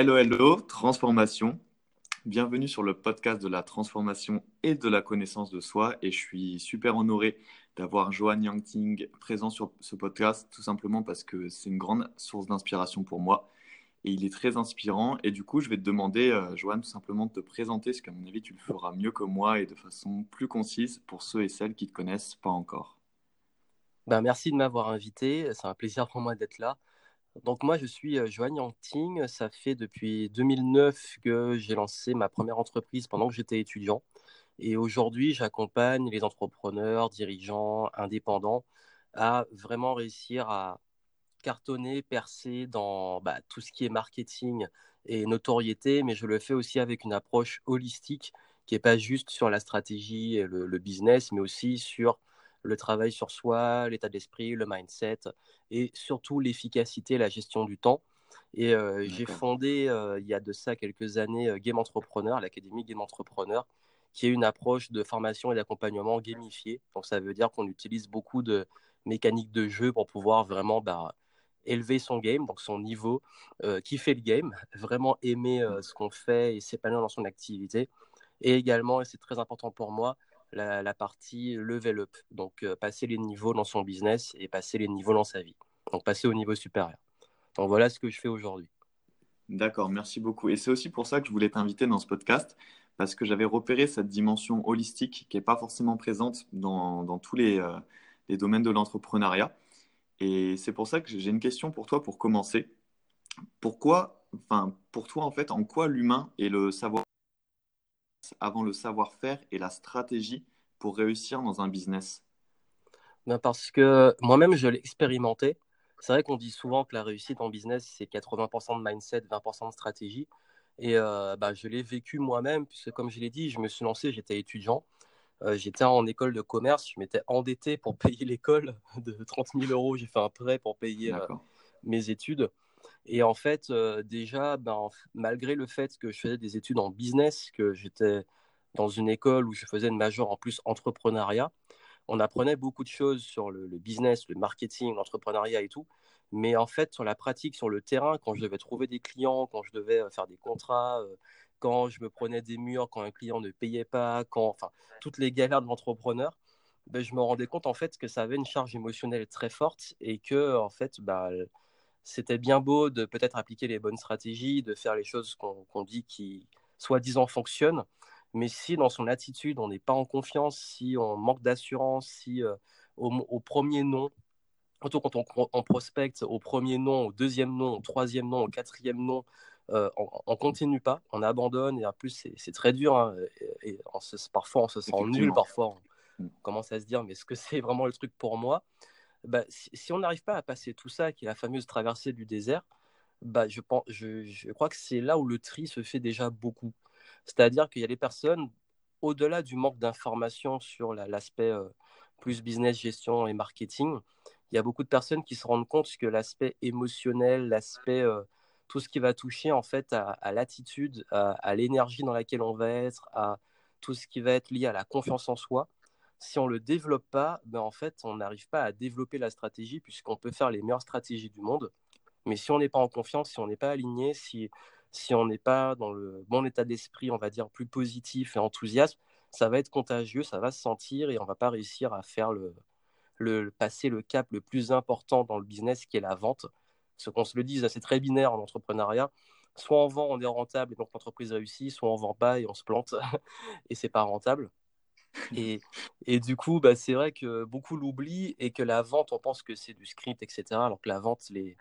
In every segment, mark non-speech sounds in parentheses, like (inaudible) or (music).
Hello, transformation. Bienvenue sur le podcast de la transformation et de la connaissance de soi. Et je suis super honoré d'avoir Johan Yangting présent sur ce podcast, tout simplement parce que c'est une grande source d'inspiration pour moi. Et il est très inspirant. Et du coup, je vais te demander, euh, tout simplement de te présenter, parce qu'à mon avis, tu le feras mieux que moi et de façon plus concise pour ceux et celles qui ne te connaissent pas encore. Ben, merci de m'avoir invité. C'est un plaisir pour moi d'être là. Donc moi, je suis Joanne Yangting. Ça fait depuis 2009 que j'ai lancé ma première entreprise pendant que j'étais étudiant. Et aujourd'hui, j'accompagne les entrepreneurs, dirigeants, indépendants à vraiment réussir à cartonner, percer dans bah, tout ce qui est marketing et notoriété, mais je le fais aussi avec une approche holistique qui n'est pas juste sur la stratégie et le business, mais aussi sur le travail sur soi, l'état d'esprit, le mindset et surtout l'efficacité, la gestion du temps. Et euh, j'ai fondé euh, il y a de ça quelques années euh, Game Entrepreneur, l'Académie Game Entrepreneur, qui est une approche de formation et d'accompagnement gamifié. Donc ça veut dire qu'on utilise beaucoup de mécaniques de jeu pour pouvoir vraiment bah, élever son game, donc son niveau, kiffer le game, (laughs) vraiment aimer ce qu'on fait et s'épanouir dans son activité. Et également, et c'est très important pour moi, la, partie level up, donc euh, passer les niveaux dans son business et passer les niveaux dans sa vie, donc passer au niveau supérieur. Donc voilà ce que je fais aujourd'hui. D'accord, merci beaucoup. Et c'est aussi pour ça que je voulais t'inviter dans ce podcast, parce que j'avais repéré cette dimension holistique qui n'est pas forcément présente dans, tous les, euh, les, domaines de l'entrepreneuriat. Et c'est pour ça que j'ai une question pour toi pour commencer. Pourquoi, enfin, pour toi, en fait, en quoi l'humain et le savoir avant le savoir-faire et la stratégie pour réussir dans un business? Ben Parce que moi-même, je l'ai expérimenté. C'est vrai qu'on dit souvent que la réussite en business, c'est 80% de mindset, 20% de stratégie. Et euh, bah, je l'ai vécu moi-même, puisque comme je l'ai dit, je me suis lancé, j'étais étudiant. Euh, j'étais en école de commerce, je m'étais endetté pour (laughs) payer l'école de 30 000 euros. J'ai fait un prêt pour payer euh, mes études. Et en fait, euh, déjà, ben, malgré le fait que je faisais des études en business, que j'étais dans une école où je faisais une majeure en plus entrepreneuriat, on apprenait beaucoup de choses sur le, business, le marketing, l'entrepreneuriat et tout. Mais en fait, sur la pratique, sur le terrain, quand je devais trouver des clients, quand je devais euh, faire des contrats, euh, quand je me prenais des murs, quand un client ne payait pas, quand, enfin, toutes les galères de l'entrepreneur, ben, je me rendais compte en fait que ça avait une charge émotionnelle très forte et que en fait, bah, c'était bien beau de peut-être appliquer les bonnes stratégies, de faire les choses qu'on dit qui, soi-disant, fonctionnent. Mais si dans son attitude, on n'est pas en confiance, si on manque d'assurance, si euh, au, premier nom, surtout quand on, prospecte au premier nom, au deuxième nom, au troisième nom, au quatrième nom, euh, on ne continue pas, on abandonne, et en plus, c'est très dur. Hein, et, parfois, on se sent nul, parfois, on, mm. commence à se dire, mais est-ce que c'est vraiment le truc pour moi? Bah, si, on n'arrive pas à passer tout ça, qui est la fameuse traversée du désert, bah, je, crois que c'est là où le tri se fait déjà beaucoup. C'est-à-dire qu'il y a des personnes, au-delà du manque d'informations sur l'aspect euh, plus business, gestion et marketing, il y a beaucoup de personnes qui se rendent compte que l'aspect émotionnel, l'aspect, euh, tout ce qui va toucher en fait à, l'attitude, à l'énergie dans laquelle on va être, à tout ce qui va être lié à la confiance en soi, si on ne le développe pas, ben en fait, on n'arrive pas à développer la stratégie puisqu'on peut faire les meilleures stratégies du monde. Mais si on n'est pas en confiance, si on n'est pas aligné, si, si on n'est pas dans le bon état d'esprit, on va dire plus positif et enthousiaste, ça va être contagieux, ça va se sentir et on va pas réussir à faire le, le passer le cap le plus important dans le business qui est la vente. Ce qu'on se le dise, c'est très binaire en entrepreneuriat. Soit on vend, on est rentable et donc l'entreprise réussit, soit on vend pas et on se plante (laughs) et c'est pas rentable. (laughs) Et, du coup, bah, c'est vrai que beaucoup l'oublient et que la vente, on pense que c'est du script, etc. Alors que la vente, les...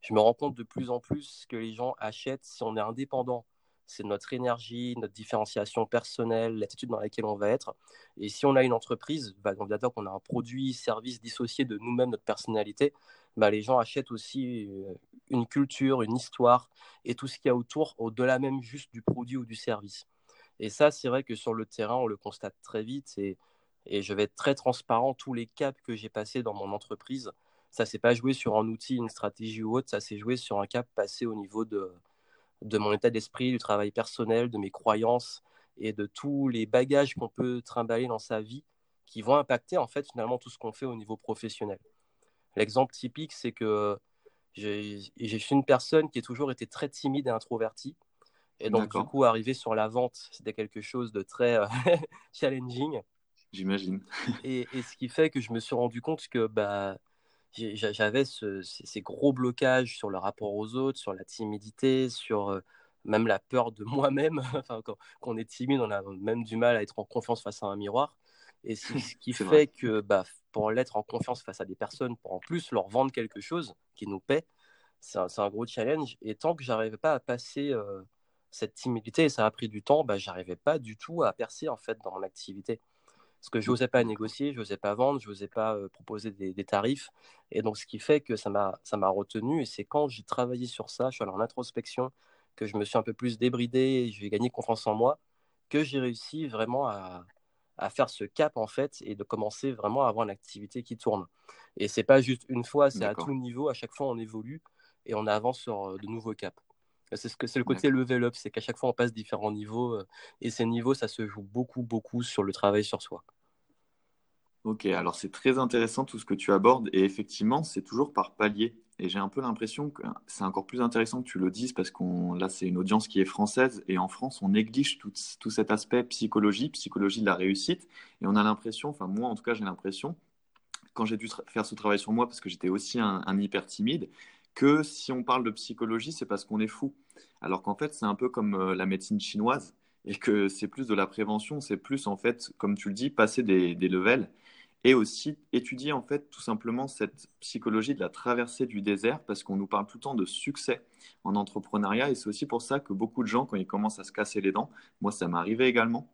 je me rends compte de plus en plus que les gens achètent si on est indépendant. C'est notre énergie, notre différenciation personnelle, l'attitude dans laquelle on va être. Et si on a une entreprise, bah, d'abord qu'on a un produit, service dissocié de nous-mêmes, notre personnalité, bah, les gens achètent aussi euh, une culture, une histoire et tout ce qu'il y a autour, au-delà même juste du produit ou du service. Et ça, c'est vrai que sur le terrain, on le constate très vite. Et, je vais être très transparent. Tous les caps que j'ai passés dans mon entreprise, ça s'est pas joué sur un outil, une stratégie ou autre. Ça s'est joué sur un cap passé au niveau de, de mon état d'esprit, du travail personnel, de mes croyances et de tous les bagages qu'on peut trimballer dans sa vie qui vont impacter en fait finalement tout ce qu'on fait au niveau professionnel. L'exemple typique, c'est que je suis une personne qui a toujours été très timide et introvertie. Et donc, du coup, arriver sur la vente, c'était quelque chose de très euh, (laughs) challenging. J'imagine. (laughs) et, et, ce qui fait que je me suis rendu compte que bah, j'avais ces gros blocages sur le rapport aux autres, sur la timidité, sur euh, même la peur de (laughs) moi-même. enfin, quand, on est timide, on a même du mal à être en confiance face à un miroir. Et c'est ce qui fait que bah, pour l'être en confiance face à des personnes, pour en plus leur vendre quelque chose qui nous paie, c'est un, gros challenge. Et tant que j'arrivais pas à passer euh, cette timidité, et ça a pris du temps, bah, j'arrivais pas du tout à percer en fait dans mon activité. Parce que je n'osais pas négocier, je n'osais pas vendre, je n'osais pas euh, proposer des, tarifs. Et donc, ce qui fait que ça m'a retenu. Et c'est quand j'ai travaillé sur ça, je suis allé en introspection, que je me suis un peu plus débridé et j'ai gagné confiance en moi, que j'ai réussi vraiment à, à faire ce cap en fait et de commencer vraiment à avoir une activité qui tourne. Et c'est pas juste une fois, c'est à tout niveau, à chaque fois on évolue et on avance sur de nouveaux caps. C'est ce que c'est le côté level up, c'est qu'à chaque fois on passe différents niveaux euh, et ces niveaux ça se joue beaucoup beaucoup sur le travail sur soi. Ok, alors c'est très intéressant tout ce que tu abordes et effectivement c'est toujours par palier. Et j'ai un peu l'impression que c'est encore plus intéressant que tu le dises parce qu'on là c'est une audience qui est française et en France on néglige tout, tout cet aspect psychologie, psychologie de la réussite et on a l'impression, enfin moi en tout cas j'ai l'impression quand j'ai dû faire ce travail sur moi parce que j'étais aussi un, un hyper timide que si on parle de psychologie, c'est parce qu'on est fou. Alors qu'en fait, c'est un peu comme euh, la médecine chinoise et que c'est plus de la prévention, c'est plus en fait, comme tu le dis, passer des, levels et aussi étudier en fait tout simplement cette psychologie de la traversée du désert parce qu'on nous parle tout le temps de succès en entrepreneuriat et c'est aussi pour ça que beaucoup de gens quand ils commencent à se casser les dents, moi ça m'est arrivé également,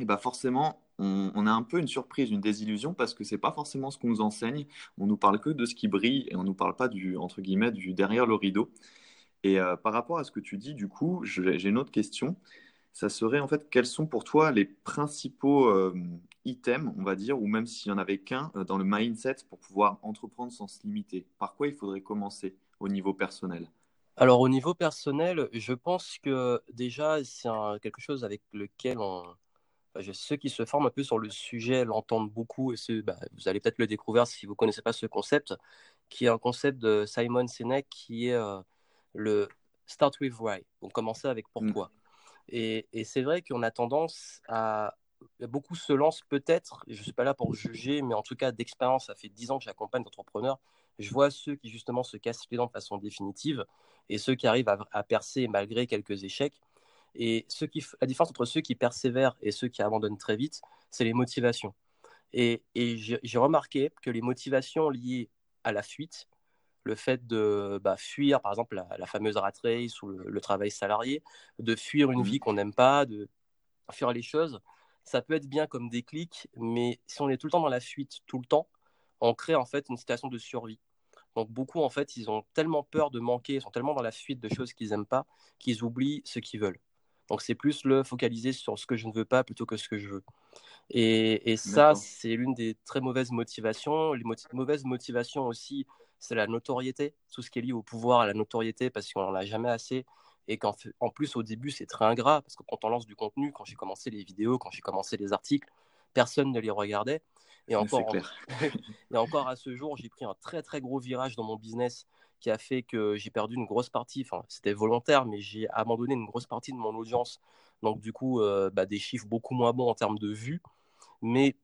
et bah forcément on, a un peu une surprise, une désillusion parce que c'est pas forcément ce qu'on nous enseigne. On nous parle que de ce qui brille et on nous parle pas du entre guillemets du derrière le rideau. Et euh, par rapport à ce que tu dis, du coup, j'ai une autre question. Ça serait en fait quels sont pour toi les principaux euh, items, on va dire, ou même s'il y en avait qu'un euh, dans le mindset pour pouvoir entreprendre sans se limiter? Par quoi il faudrait commencer au niveau personnel? Alors au niveau personnel, je pense que déjà c'est quelque chose avec lequel on, ceux qui se forment un peu sur le sujet l'entendent beaucoup et bah, vous allez peut-être le découvrir si vous ne connaissez pas ce concept, qui est un concept de Simon Sinek qui est le Start with Why, donc commencer avec pourquoi. Et, c'est vrai qu'on a tendance à... Beaucoup se lancent peut-être, je ne suis pas là pour juger, mais en tout cas d'expérience, ça fait 10 ans que j'accompagne d'entrepreneurs, je vois ceux qui justement se cassent les dents de façon définitive et ceux qui arrivent à percer malgré quelques échecs. Et ce qui, la différence entre ceux qui persévèrent et ceux qui abandonnent très vite, c'est les motivations. Et, j'ai remarqué que les motivations liées à la fuite, le fait de bah, fuir, par exemple, la, fameuse rat race ou le, travail salarié, de fuir une mmh. vie qu'on n'aime pas, de fuir les choses, ça peut être bien comme des clics, mais si on est tout le temps dans la fuite, tout le temps, on crée en fait une situation de survie. Donc beaucoup, en fait, ils ont tellement peur de manquer, ils sont tellement dans la fuite de choses qu'ils n'aiment pas, qu'ils oublient ce qu'ils veulent. Donc c'est plus le focaliser sur ce que je ne veux pas plutôt que ce que je veux. Et, ça, c'est l'une des très mauvaises motivations. Les mauvaises motivations aussi, c'est la notoriété, tout ce qui est lié au pouvoir, à la notoriété, parce qu'on n'en a jamais assez. Et qu'en en plus, au début, c'est très ingrat, parce que quand on lance du contenu, quand j'ai commencé les vidéos, quand j'ai commencé les articles, personne ne les regardait. Et encore, (laughs) et encore à ce jour, j'ai pris un très très gros virage dans mon business qui a fait que j'ai perdu une grosse partie, enfin c'était volontaire, mais j'ai abandonné une grosse partie de mon audience. Donc du coup, euh, bah, des chiffres beaucoup moins bons en termes de vues. Mais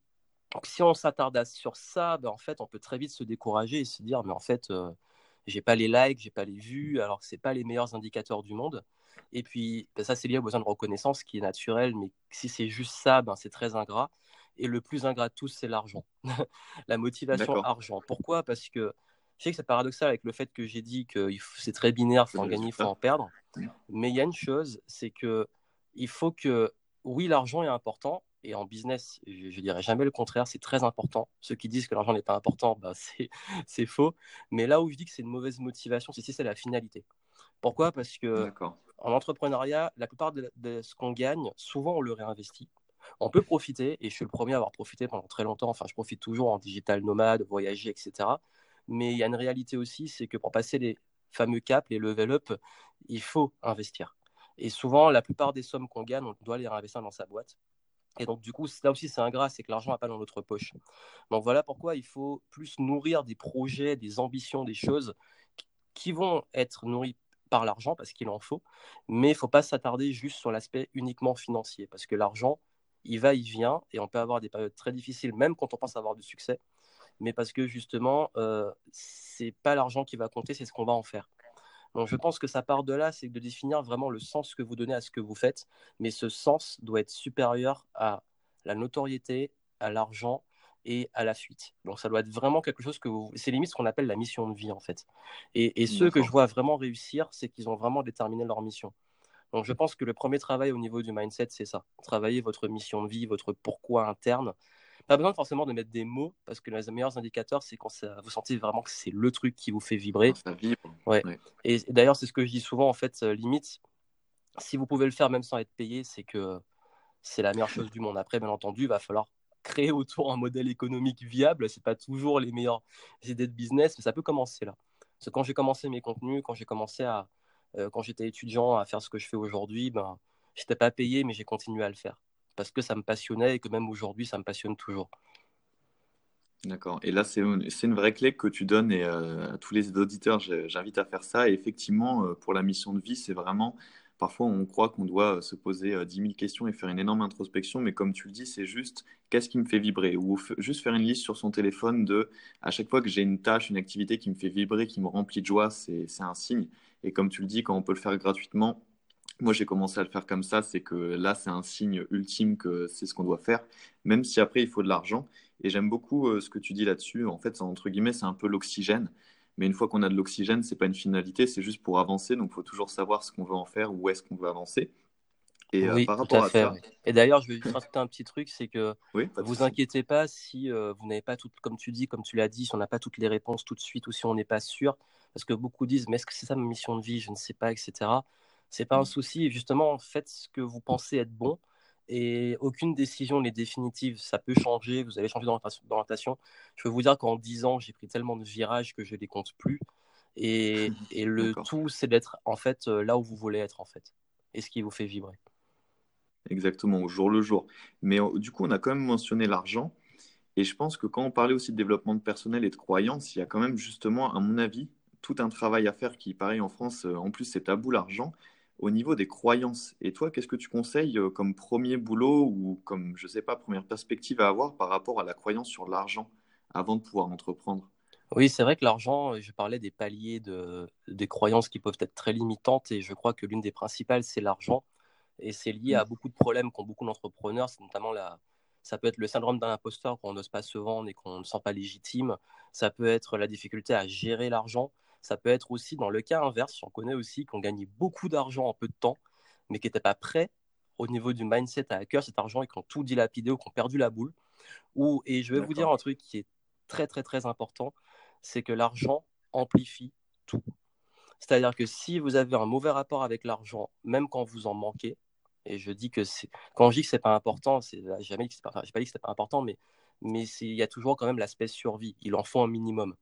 si on s'attarde sur ça, bah, en fait, on peut très vite se décourager et se dire, mais en fait, euh, j'ai pas les likes, j'ai pas les vues, alors que c'est pas les meilleurs indicateurs du monde. Et puis, bah, ça, c'est lié au besoin de reconnaissance qui est naturel, mais si c'est juste ça, ben, c'est très ingrat. Et le plus ingrat de tous, c'est l'argent. (laughs) la motivation argent. Pourquoi? Parce que je sais que c'est paradoxal avec le fait que j'ai dit que c'est très binaire, il faut en gagner, il faut en perdre. Mais il y a une chose, c'est que il faut que, oui, l'argent est important, et en business, je, ne dirais jamais le contraire, c'est très important. Ceux qui disent que l'argent n'est pas important, bah, (laughs) c'est faux. Mais là où je dis que c'est une mauvaise motivation, c'est si c'est la finalité. Pourquoi? Parce que en entrepreneuriat, la plupart de, de ce qu'on gagne, souvent on le réinvestit. On peut profiter, et je suis le premier à avoir profité pendant très longtemps, enfin je profite toujours en digital nomade, voyager, etc. Mais il y a une réalité aussi, c'est que pour passer les fameux caps, les level up, il faut investir. Et souvent, la plupart des sommes qu'on gagne, on doit les réinvestir dans sa boîte. Et donc, du coup, là aussi, c'est ingrat, c'est que l'argent n'est pas dans notre poche. Donc, voilà pourquoi il faut plus nourrir des projets, des ambitions, des choses qui vont être nourris par l'argent parce qu'il en faut, mais il ne faut pas s'attarder juste sur l'aspect uniquement financier parce que l'argent, il va, il vient et on peut avoir des périodes très difficiles même quand on pense avoir du succès, mais parce que justement, euh, c'est pas l'argent qui va compter, c'est ce qu'on va en faire. Donc je pense que ça part de là, c'est de définir vraiment le sens que vous donnez à ce que vous faites, mais ce sens doit être supérieur à la notoriété, à l'argent et à la fuite. Donc ça doit être vraiment quelque chose que vous... C'est limite ce qu'on appelle la mission de vie en fait. Et, et ceux que je vois vraiment réussir, c'est qu'ils ont vraiment déterminé leur mission. Donc je pense que le premier travail au niveau du mindset, c'est ça. Travailler votre mission de vie, votre pourquoi interne. Pas besoin forcément de mettre des mots, parce que les meilleurs indicateurs, c'est quand vous sentez vraiment que c'est le truc qui vous fait vibrer. Ça vibre. Ouais. Et, d'ailleurs, c'est ce que je dis souvent, en fait, euh, limite, si vous pouvez le faire même sans être payé, c'est que c'est la meilleure chose du monde. Après, bien entendu, il va falloir créer autour un modèle économique viable. Ce n'est pas toujours les meilleures idées de business, mais ça peut commencer là. Parce que quand j'ai commencé mes contenus, quand j'ai commencé à, euh, quand j'étais étudiant à faire ce que je fais aujourd'hui, ben, je n'étais pas payé, mais j'ai continué à le faire parce que ça me passionnait et que même aujourd'hui, ça me passionne toujours. D'accord. Et là, c'est une, vraie clé que tu donnes et euh, à tous les auditeurs, j'invite à faire ça. Et effectivement, euh, pour la mission de vie, c'est vraiment Parfois, on croit qu'on doit euh, se poser 10 euh, 000 questions et faire une énorme introspection, mais comme tu le dis, c'est juste qu'est-ce qui me fait vibrer? Ou juste faire une liste sur son téléphone de à chaque fois que j'ai une tâche, une activité qui me fait vibrer, qui me remplit de joie, c'est un signe. Et comme tu le dis, quand on peut le faire gratuitement, moi j'ai commencé à le faire comme ça, c'est que là c'est un signe ultime que c'est ce qu'on doit faire, même si après il faut de l'argent. Et j'aime beaucoup euh, ce que tu dis là-dessus. En fait, entre guillemets, c'est un peu l'oxygène. Mais une fois qu'on a de l'oxygène, c'est pas une finalité, c'est juste pour avancer. Donc, il faut toujours savoir ce qu'on veut en faire, où est-ce qu'on veut avancer. Et euh, par rapport à, fait, ça... Et d'ailleurs, je vais juste rajouter un petit truc, c'est que oui, vous inquiétez pas si euh, vous n'avez pas tout, comme tu dis, comme tu l'as dit, si on n'a pas toutes les réponses tout de suite ou si on n'est pas sûr, parce que beaucoup disent, mais est-ce que c'est ça ma mission de vie? Je ne sais pas, etc. C'est pas un mm. souci. Justement, faites ce que vous pensez être bon et aucune décision n'est définitive. Ça peut changer, vous allez changer d'orientation. Je peux vous dire qu'en 10 ans, j'ai pris tellement de virages que je ne les compte plus. Et, (laughs) et le tout, c'est d'être en fait euh, là où vous voulez être en fait. Et ce qui vous fait vibrer. Exactement, au jour le jour. Mais euh, du coup, on a quand même mentionné l'argent. Et je pense que quand on parlait aussi de développement de personnel et de croyance, il y a quand même justement, à mon avis, tout un travail à faire qui, pareil, en France, euh, en plus, c'est tabou l'argent au niveau des croyances. Et toi, qu'est-ce que tu conseilles euh, comme premier boulot ou comme, je ne sais pas, première perspective à avoir par rapport à la croyance sur l'argent avant de pouvoir entreprendre? Oui, c'est vrai que l'argent, je parlais des paliers de, des croyances qui peuvent être très limitantes et je crois que l'une des principales, c'est l'argent. Et c'est lié à mmh. beaucoup de problèmes qu'ont beaucoup d'entrepreneurs. C'est notamment la, ça peut être le syndrome d'un imposteur qu'on n'ose pas se vendre et qu'on ne sent pas légitime. Ça peut être la difficulté à gérer l'argent. Ça peut être aussi dans le cas inverse, j'en connais aussi, qui ont gagné beaucoup d'argent en peu de temps, mais qui n'étaient pas prêts au niveau du mindset à hacker cet argent et qui ont tout dilapidé ou qui ont perdu la boule. Ou, et je vais vous dire un truc qui est très très très important, c'est que l'argent amplifie tout. C'est-à-dire que si vous avez un mauvais rapport avec l'argent, même quand vous en manquez, et je dis que c'est quand je dis que c'est pas important, c'est jamais que pas, pas dit que pas important, mais mais il y a toujours quand même l'aspect survie. Il en faut un minimum.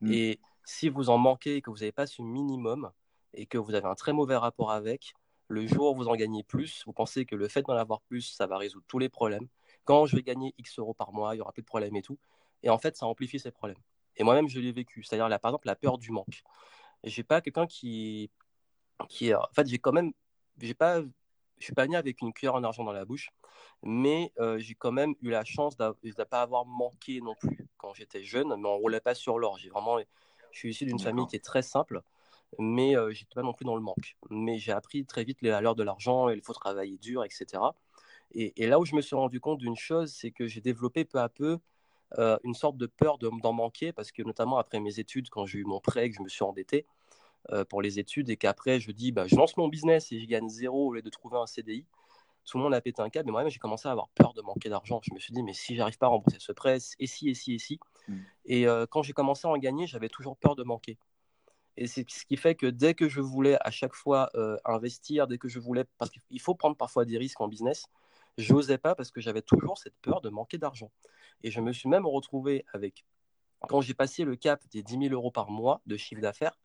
Mmh. Et si vous en manquez et que vous n'avez pas ce minimum et que vous avez un très mauvais rapport avec, le jour où vous en gagnez plus, vous pensez que le fait d'en avoir plus, ça va résoudre tous les problèmes. Quand je vais gagner X euros par mois, il n'y aura plus de problèmes et tout. Et en fait, ça amplifie ces problèmes. Et moi-même, je l'ai vécu. C'est-à-dire, par exemple, la peur du manque. Je n'ai pas quelqu'un qui, qui. En fait, j'ai quand même. J'ai pas je suis pas né avec une cuillère en argent dans la bouche, mais euh, j'ai quand même eu la chance de ne pas avoir manqué non plus quand j'étais jeune, mais on roulait pas sur l'or. J'ai vraiment je suis issu d'une famille qui est très simple, mais euh, j'étais pas non plus dans le manque. Mais j'ai appris très vite les valeurs de l'argent, il faut travailler dur, etc. Et, là où je me suis rendu compte d'une chose, c'est que j'ai développé peu à peu euh, une sorte de peur d'en manquer, parce que notamment après mes études, quand j'ai eu mon prêt, que je me suis endetté euh, pour les études, et qu'après je dis, bah, je lance mon business et je gagne zéro au lieu de trouver un CDI, tout le monde a pété un câble, mais moi-même j'ai commencé à avoir peur de manquer d'argent. Je me suis dit, mais si j'arrive pas à rembourser ce prêt, et si, et si, et si. Mm. Et euh, quand j'ai commencé à en gagner, j'avais toujours peur de manquer. Et c'est ce qui fait que dès que je voulais à chaque fois euh, investir, dès que je voulais, parce qu'il faut prendre parfois des risques en business, j'osais pas parce que j'avais toujours cette peur de manquer d'argent. Et je me suis même retrouvé avec, quand j'ai passé le cap des 10 000 euros par mois de chiffre d'affaires,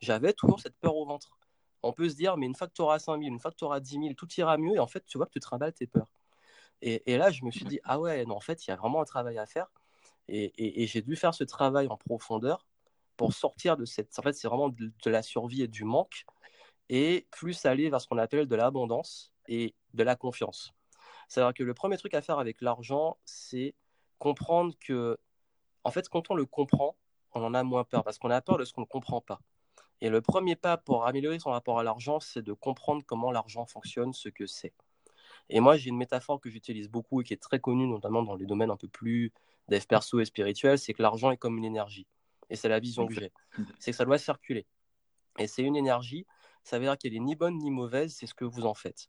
j'avais toujours cette peur au ventre on peut se dire, mais une fois que tu auras 5 000, une fois que tu auras 10 000, tout ira mieux. Et en fait, tu vois que tu trimbales tes peurs. Et, là, je me suis dit, ah ouais, non, en fait, il y a vraiment un travail à faire. Et, j'ai dû faire ce travail en profondeur pour sortir de cette. En fait, c'est vraiment de, la survie et du manque, et plus aller vers ce qu'on appelle de l'abondance et de la confiance. C'est-à-dire que le premier truc à faire avec l'argent, c'est comprendre que, en fait, quand on le comprend, on en a moins peur, parce qu'on a peur de ce qu'on ne comprend pas. Et le premier pas pour améliorer son rapport à l'argent, c'est de comprendre comment l'argent fonctionne, ce que c'est. Et moi, j'ai une métaphore que j'utilise beaucoup et qui est très connue, notamment dans les domaines un peu plus dev perso et spirituel, c'est que l'argent est comme une énergie. Et c'est la vision que j'ai. C'est que ça doit circuler. Et c'est une énergie, ça veut dire qu'elle est ni bonne ni mauvaise, c'est ce que vous en faites.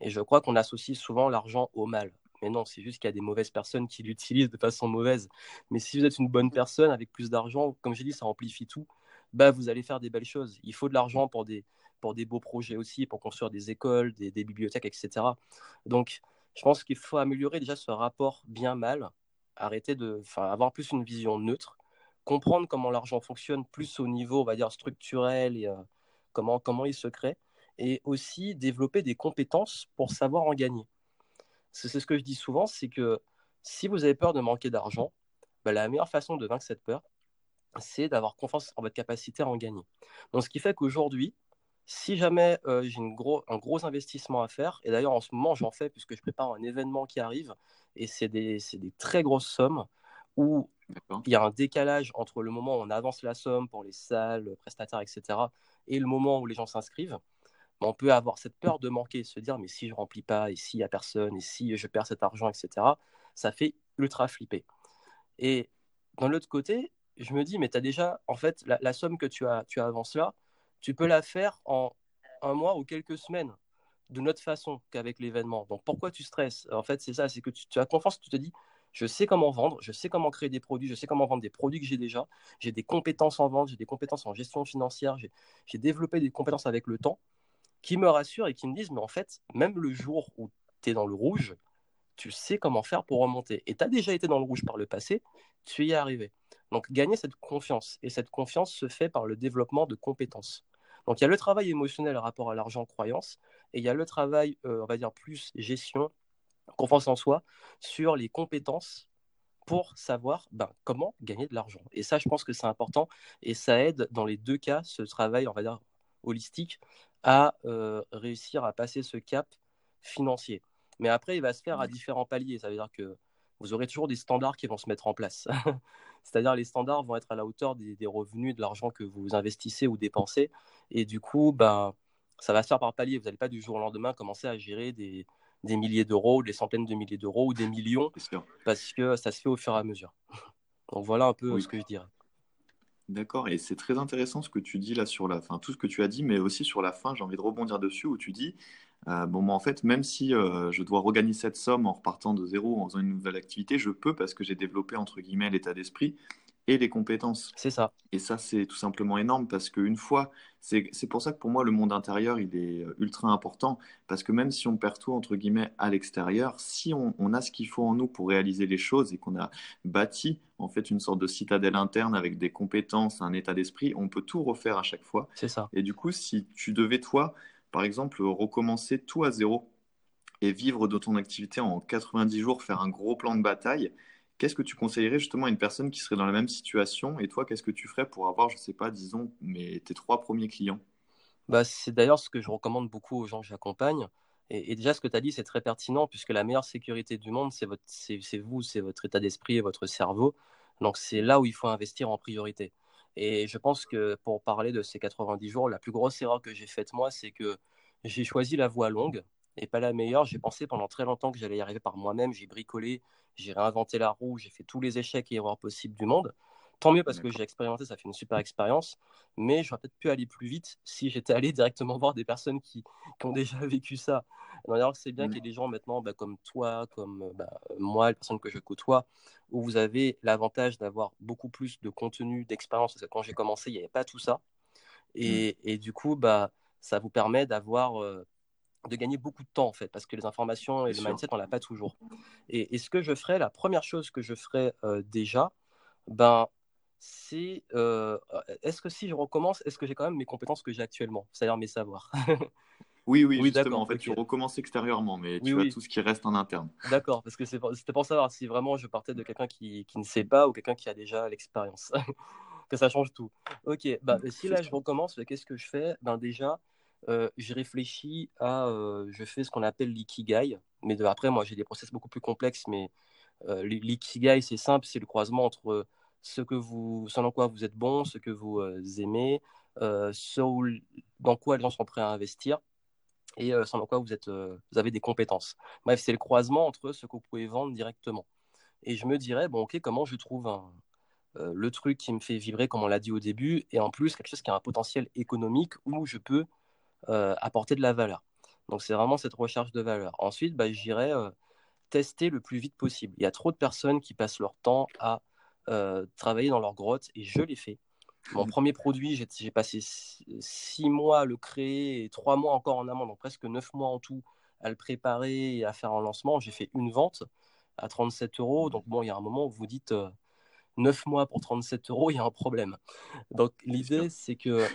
Et je crois qu'on associe souvent l'argent au mal. Mais non, c'est juste qu'il y a des mauvaises personnes qui l'utilisent de façon mauvaise. Mais si vous êtes une bonne personne avec plus d'argent, comme j'ai dit, ça amplifie tout, bah, vous allez faire des belles choses. Il faut de l'argent pour des, pour des beaux projets aussi, pour construire des écoles, des, bibliothèques, etc. Donc, je pense qu'il faut améliorer déjà ce rapport bien-mal, arrêter de, avoir plus une vision neutre comprendre comment l'argent fonctionne plus au niveau, on va dire, structurel et euh, comment, comment il se crée, et aussi développer des compétences pour savoir en gagner. C'est ce que je dis souvent, c'est que si vous avez peur de manquer d'argent, bah, la meilleure façon de vaincre cette peur, c'est d'avoir confiance en votre capacité à en gagner. Donc, ce qui fait qu'aujourd'hui, si jamais euh, j'ai gros, un gros investissement à faire, et d'ailleurs en ce moment j'en fais puisque je prépare un événement qui arrive, et c'est des, des, très grosses sommes, où il y a un décalage entre le moment où on avance la somme pour les salles, prestataires, etc., et le moment où les gens s'inscrivent. On peut avoir cette peur de manquer, se dire mais si je remplis pas, et s'il n'y a personne, et si je perds cet argent, etc., ça fait ultra flipper. Et d'un l'autre côté, je me dis mais tu as déjà, en fait, la, somme que tu, as, tu avances là, tu peux la faire en un mois ou quelques semaines de notre façon qu'avec l'événement. Donc pourquoi tu stresses? En fait, c'est ça, c'est que tu, tu, as confiance, tu te dis, je sais comment vendre, je sais comment créer des produits, je sais comment vendre des produits que j'ai déjà. J'ai des compétences en vente, j'ai des compétences en gestion financière, j'ai développé des compétences avec le temps qui me rassurent et qui me disent, mais en fait, même le jour où tu es dans le rouge, tu sais comment faire pour remonter. Et tu as déjà été dans le rouge par le passé, tu y es arrivé. Donc gagner cette confiance. Et cette confiance se fait par le développement de compétences. Donc il y a le travail émotionnel rapport à l'argent, croyance, et il y a le travail, euh, on va dire, plus gestion, confiance en soi sur les compétences pour savoir ben, comment gagner de l'argent. Et ça, je pense que c'est important et ça aide dans les deux cas, ce travail, on va dire, holistique, à euh, réussir à passer ce cap financier. Mais après, il va se faire à différents paliers. Ça veut dire que vous aurez toujours des standards qui vont se mettre en place. (laughs) C'est-à-dire les standards vont être à la hauteur des, revenus, de l'argent que vous investissez ou dépensez. Et du coup, ben, ça va se faire par palier. Vous n'allez pas du jour au lendemain commencer à gérer des, des milliers d'euros, des centaines de milliers d'euros ou des millions, parce que ça se fait au fur et à mesure. (laughs) Donc voilà un peu ce que je dirais. D'accord, et c'est très intéressant ce que tu dis là sur la fin, tout ce que tu as dit, mais aussi sur la fin, j'ai envie de rebondir dessus où tu dis, euh, bon, moi, en fait, même si euh, je dois regagner cette somme en repartant de zéro, en faisant une nouvelle activité, je peux parce que j'ai développé, entre guillemets, l'état d'esprit et les compétences. C'est ça. Et ça, c'est tout simplement énorme parce qu'une fois, c'est pour ça que pour moi, le monde intérieur, il est euh, ultra important parce que même si on perd tout, entre guillemets, à l'extérieur, si on, a ce qu'il faut en nous pour réaliser les choses et qu'on a bâti, en fait, une sorte de citadelle interne avec des compétences, un état d'esprit, on peut tout refaire à chaque fois. C'est ça. Et du coup, si tu devais, toi, par exemple, recommencer tout à zéro et vivre de ton activité en 90 jours, faire un gros plan de bataille, Qu'est-ce que tu conseillerais justement à une personne qui serait dans la même situation? Et toi, qu'est-ce que tu ferais pour avoir, je ne sais pas, disons, mais tes trois premiers clients? Bah, C'est d'ailleurs ce que je recommande beaucoup aux gens que j'accompagne. Et, déjà, ce que tu as dit, c'est très pertinent, puisque la meilleure sécurité du monde, c'est, vous, c'est votre état d'esprit et votre cerveau. Donc, c'est là où il faut investir en priorité. Et je pense que pour parler de ces 90 jours, la plus grosse erreur que j'ai faite, moi, c'est que j'ai choisi la voie longue et pas la meilleure. J'ai pensé pendant très longtemps que j'allais y arriver par moi-même. J'ai bricolé, j'ai réinventé la roue, j'ai fait tous les échecs et erreurs possibles du monde. Tant mieux parce que j'ai expérimenté, ça fait une super expérience. Mais j'aurais peut-être pu aller plus vite si j'étais allé directement voir des personnes qui, ont déjà (laughs) vécu ça. D'ailleurs, c'est bien qu'il y ait des gens maintenant bah, comme toi, comme bah, moi, les personnes que je côtoie, où vous avez l'avantage d'avoir beaucoup plus de contenu, d'expérience. Parce que quand j'ai commencé, il n'y avait pas tout ça. Et, mm. et, du coup, bah, ça vous permet d'avoir euh, de gagner beaucoup de temps en fait, parce que les informations et le mindset, on l'a pas toujours. Et, ce que je ferais, la première chose que je ferais euh, déjà, ben, c'est euh, est-ce que si je recommence, est-ce que j'ai quand même mes compétences que j'ai actuellement, c'est-à-dire mes savoirs (laughs) Oui, oui, oui justement. En fait, tu recommences extérieurement, mais tu as tout ce qui reste en interne. D'accord, parce que c'était pour savoir si vraiment je partais de quelqu'un qui, qui, ne sait pas ou quelqu'un qui a déjà l'expérience. (laughs) que ça change tout. Ok, bah, si là je recommence, qu'est-ce que je fais? Ben, Déjà, euh, j'ai réfléchi à. Euh, je fais ce qu'on appelle l'ikigai. Mais de, après, moi, j'ai des process beaucoup plus complexes. Mais euh, l'ikigai, c'est simple c'est le croisement entre ce que vous, dans quoi vous êtes bon, ce que vous aimez, ce dans quoi les gens sont prêts à investir et ce dans quoi vous, êtes, vous avez des compétences. Bref, c'est le croisement entre ce que vous pouvez vendre directement. Et je me dirais, bon, ok, comment je trouve un, le truc qui me fait vibrer, comme on l'a dit au début, et en plus quelque chose qui a un potentiel économique où je peux euh, apporter de la valeur. Donc c'est vraiment cette recherche de valeur. Ensuite, bah, j'irai euh, tester le plus vite possible. Il y a trop de personnes qui passent leur temps à euh, travailler dans leur grotte et je l'ai fait. Mon premier produit, j'ai passé six mois à le créer et trois mois encore en amont, donc presque neuf mois en tout à le préparer et à faire un lancement. J'ai fait une vente à 37 euros. Donc bon, il y a un moment où vous dites neuf mois pour 37 euros, il y a un problème. Donc l'idée, c'est que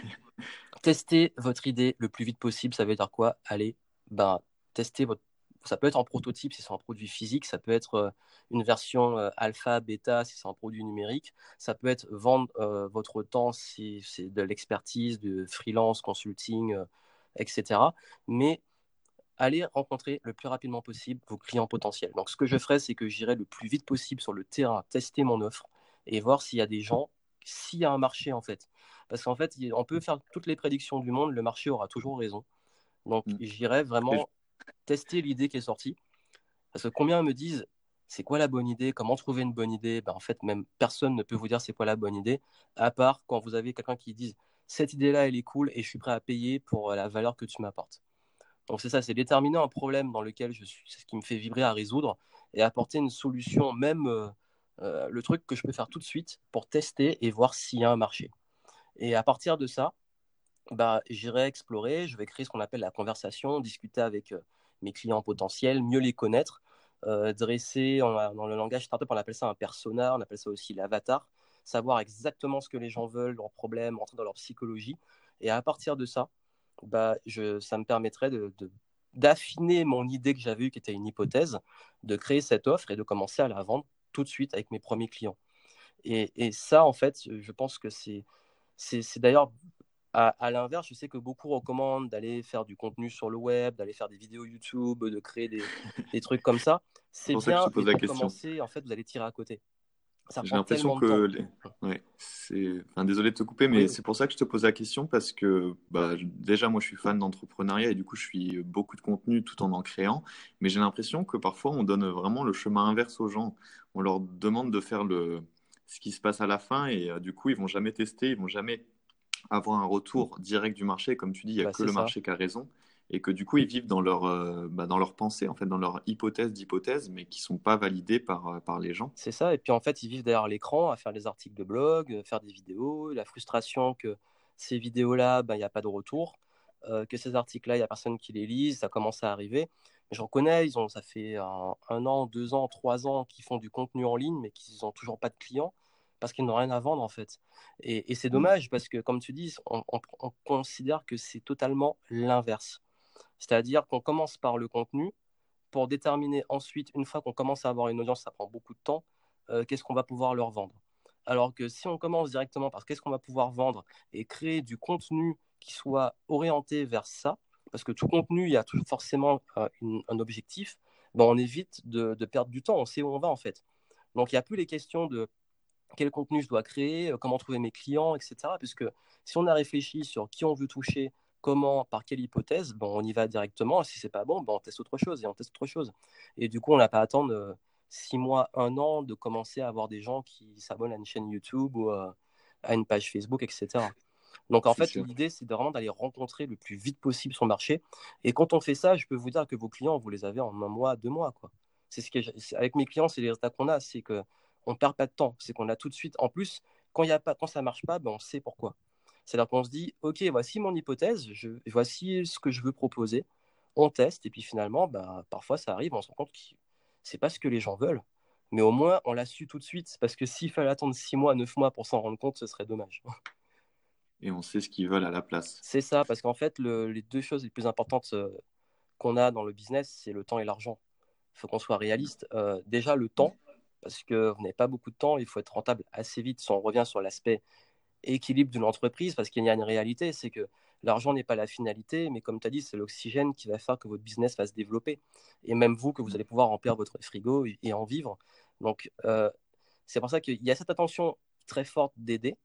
tester votre idée le plus vite possible. Ça veut dire quoi? Allez, ben, tester votre. Ça peut être en prototype si c'est un produit physique, ça peut être euh, une version euh, alpha, bêta si c'est un produit numérique, ça peut être vendre euh, votre temps si c'est de l'expertise, de freelance, consulting, etc. Mais allez rencontrer le plus rapidement possible vos clients potentiels. Donc ce que je ferai, c'est que j'irai le plus vite possible sur le terrain tester mon offre et voir s'il y a des gens, s'il y a un marché en fait. Parce qu'en fait, on peut faire toutes les prédictions du monde, le marché aura toujours raison. Donc, mm. j'irais vraiment tester l'idée qui est sortie. Parce que combien me disent c'est quoi la bonne idée, comment trouver une bonne idée? Ben, En fait, même personne ne peut vous dire c'est quoi la bonne idée, à part quand vous avez quelqu'un qui dit cette idée-là, elle est cool et je suis prêt à payer pour la valeur que tu m'apportes. Donc, c'est ça, c'est déterminer un problème dans lequel je suis, c'est ce qui me fait vibrer à résoudre et apporter une solution, même euh, euh, le truc que je peux faire tout de suite pour tester et voir s'il y a un marché. Et à partir de ça, bah, j'irai explorer, je vais créer ce qu'on appelle la conversation, discuter avec euh, mes clients potentiels, mieux les connaître, euh, dresser, dans le langage startup, on appelle ça un persona, on appelle ça aussi l'avatar, savoir exactement ce que les gens veulent, leurs problèmes, entrer dans leur psychologie. Et à partir de ça, bah, je, ça me permettrait de, d'affiner mon idée que j'avais eue, qui était une hypothèse, de créer cette offre et de commencer à la vendre tout de suite avec mes premiers clients. Et, ça, en fait, je pense que c'est c'est d'ailleurs à, l'inverse, je sais que beaucoup recommandent d'aller faire du contenu sur le web, d'aller faire des vidéos YouTube, de créer des, des trucs comme ça. C'est bien, que pour commencer, en fait, vous allez tirer à côté. J'ai l'impression que. Ouais, enfin, désolé de te couper, mais c'est pour ça que je te pose la question parce que bah, déjà, moi, je suis fan d'entrepreneuriat et du coup, je suis beaucoup de contenu tout en en créant. Mais j'ai l'impression que parfois, on donne vraiment le chemin inverse aux gens. On leur demande de faire le, ce qui se passe à la fin et euh, du coup, ils vont jamais tester, ils vont jamais avoir un retour direct du marché. Comme tu dis, il n'y a bah, que le marché qui a raison et que du coup, ils vivent dans leur, euh, bah, dans leur pensée, en fait, dans leur hypothèse d'hypothèse, mais qui ne sont pas validées par, euh, par les gens. C'est ça. Et puis, en fait, ils vivent derrière l'écran à faire des articles de blog, faire des vidéos, la frustration que ces vidéos-là, bah, il n'y a pas de retour, que ces articles-là, il n'y a personne qui les lise, ça commence à arriver. J'en connais, ils ont, ça fait un, an, deux ans, trois ans qu'ils font du contenu en ligne, mais qu'ils n'ont toujours pas de clients parce qu'ils n'ont rien à vendre en fait. Et, c'est mmh. dommage parce que, comme tu dis, on, considère que c'est totalement l'inverse. C'est-à-dire qu'on commence par le contenu pour déterminer ensuite, une fois qu'on commence à avoir une audience, ça prend beaucoup de temps, euh, qu'est-ce qu'on va pouvoir leur vendre? Alors que si on commence directement par qu'est-ce qu'on va pouvoir vendre et créer du contenu qui soit orienté vers ça, parce que tout contenu, il y a forcément euh, un objectif, ben on évite de, perdre du temps, on sait où on va en fait. Donc il n'y a plus les questions de quel contenu je dois créer, euh, comment trouver mes clients, etc. Puisque si on a réfléchi sur qui on veut toucher, comment, par quelle hypothèse, bon, on y va directement. Si c'est pas bon, ben, on teste autre chose et on teste autre chose. Et du coup, on n'a pas à attendre euh, six mois, un an de commencer à avoir des gens qui s'abonnent à une chaîne YouTube ou à une page Facebook, etc. Donc en fait, l'idée, c'est vraiment d'aller rencontrer le plus vite possible son marché. Et quand on fait ça, je peux vous dire que vos clients, vous les avez en un mois, deux mois. Quoi. C'est ce que avec mes clients, c'est les résultats qu'on a, c'est qu'on ne perd pas de temps, c'est qu'on a tout de suite. En plus, quand, y a pas, quand ça ne marche pas, ben, on sait pourquoi. C'est-à-dire qu'on se dit, OK, voici mon hypothèse, je, voici ce que je veux proposer, on teste, et puis finalement, ben, parfois ça arrive, on se rend compte que ce n'est pas ce que les gens veulent. Mais au moins, on l'a su tout de suite, parce que s'il fallait attendre six mois, neuf mois pour s'en rendre compte, ce serait dommage. et on sait ce qu'ils veulent à la place. C'est ça, parce qu'en fait, les deux choses les plus importantes euh, qu'on a dans le business, c'est le temps et l'argent. Il faut qu'on soit réaliste. Euh, déjà, le temps, parce que vous n'avez pas beaucoup de temps, il faut être rentable assez vite. Si on revient sur l'aspect équilibre d'une entreprise, parce qu'il y a une réalité, c'est que l'argent n'est pas la finalité, mais comme tu as dit, c'est l'oxygène qui va faire que votre business va se développer. Et même vous, que vous allez pouvoir remplir votre frigo et en vivre. Donc, euh, c'est pour ça qu'il y a cette attention très forte d'aider,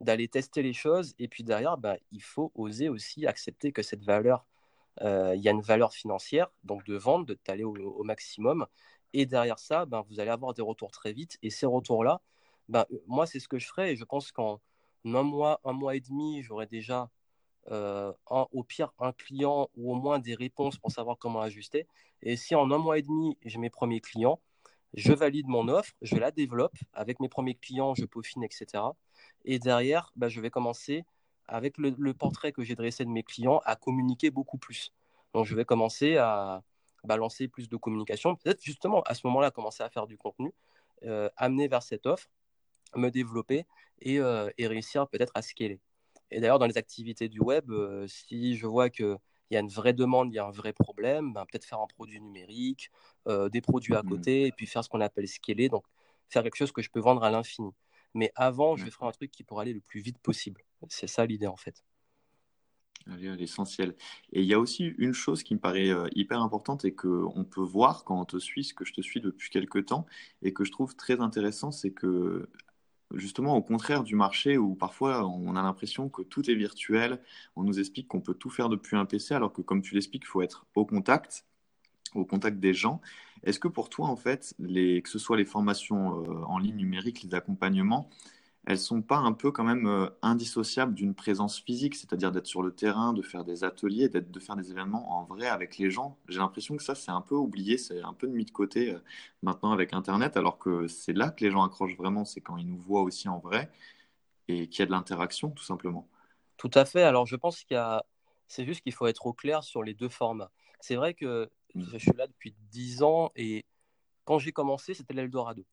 d'aller tester les choses. Et puis derrière, bah, il faut oser aussi accepter que cette valeur, euh, il y a une valeur financière, donc de vendre, de t'aller au, maximum. Et derrière ça, ben, vous allez avoir des retours très vite. Et ces retours-là, ben, moi, c'est ce que je ferai. Et je pense qu'en un mois, un mois et demi, j'aurai déjà euh, au pire un client ou au moins des réponses pour savoir comment ajuster. Et si en un mois et demi, j'ai mes premiers clients, je valide mon offre, je la développe avec mes premiers clients, je peaufine, etc. Et derrière, bah, je vais commencer avec le, portrait que j'ai dressé de mes clients à communiquer beaucoup plus. Donc, je vais commencer à balancer plus de communication, peut-être justement à ce moment-là commencer à faire du contenu, euh, amener vers cette offre, me développer et, euh, et réussir peut-être à scaler. Et d'ailleurs, dans les activités du web, euh, si je vois que il y a une vraie demande, il y a un vrai problème, ben, peut-être faire un produit numérique, des produits à mmh. côté, et puis faire ce qu'on appelle scaler, donc faire quelque chose que je peux vendre à l'infini. Mais avant, je vais faire un truc qui pourra aller le plus vite possible. C'est ça l'idée en fait. L'essentiel. Et il y a aussi une chose qui me paraît euh, hyper importante et qu'on peut voir quand on te suit, ce que je te suis depuis quelques temps, et que je trouve très intéressant, c'est que justement au contraire du marché où parfois on a l'impression que tout est virtuel, on nous explique qu'on peut tout faire depuis un PC alors que comme tu l'expliques, il faut être au contact, au contact des gens. Est-ce que pour toi en fait, que ce soit les formations euh, en ligne numérique, les accompagnements, elles sont pas un peu quand même euh, indissociables d'une présence physique, c'est-à-dire d'être sur le terrain, de faire des ateliers, d'être, de faire des événements en vrai avec les gens. J'ai l'impression que ça, c'est un peu oublié, c'est un peu mis de côté euh, maintenant avec Internet, alors que c'est là que les gens accrochent vraiment, c'est quand ils nous voient aussi en vrai et qu'il y a de l'interaction, tout simplement. Tout à fait. Alors, je pense qu'il y a... C'est juste qu'il faut être au clair sur les deux formats. C'est vrai que mmh. je suis là depuis 10 ans et quand j'ai commencé, c'était l'Eldorado.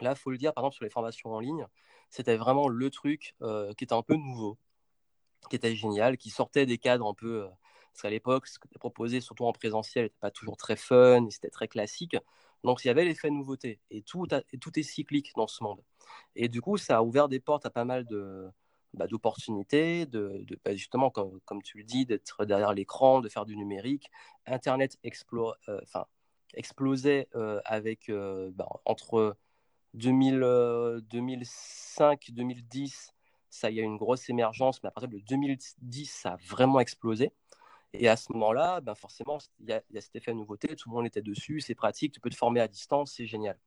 Là, il faut le dire, par exemple, sur les formations en ligne, c'était vraiment le truc euh, qui était un peu nouveau, qui était génial, qui sortait des cadres un peu. Euh, parce qu'à l'époque, ce qui était proposé, surtout en présentiel, n'était pas toujours très fun, c'était très classique. Donc il y avait l'effet nouveauté. Et tout, tout est cyclique dans ce monde. Et du coup, ça a ouvert des portes à pas mal de, bah, d'opportunités, de, de bah, justement, comme, comme, tu le dis, d'être derrière l'écran, de faire du numérique. Internet explo euh, explosait avec bah, entre 2000, 2005, 2010, ça, il y a une grosse émergence, mais à partir de 2010, ça a vraiment explosé. Et à ce moment-là, ben forcément, il y, a, cet effet nouveauté, tout le monde était dessus, c'est pratique, tu peux te former à distance, c'est génial.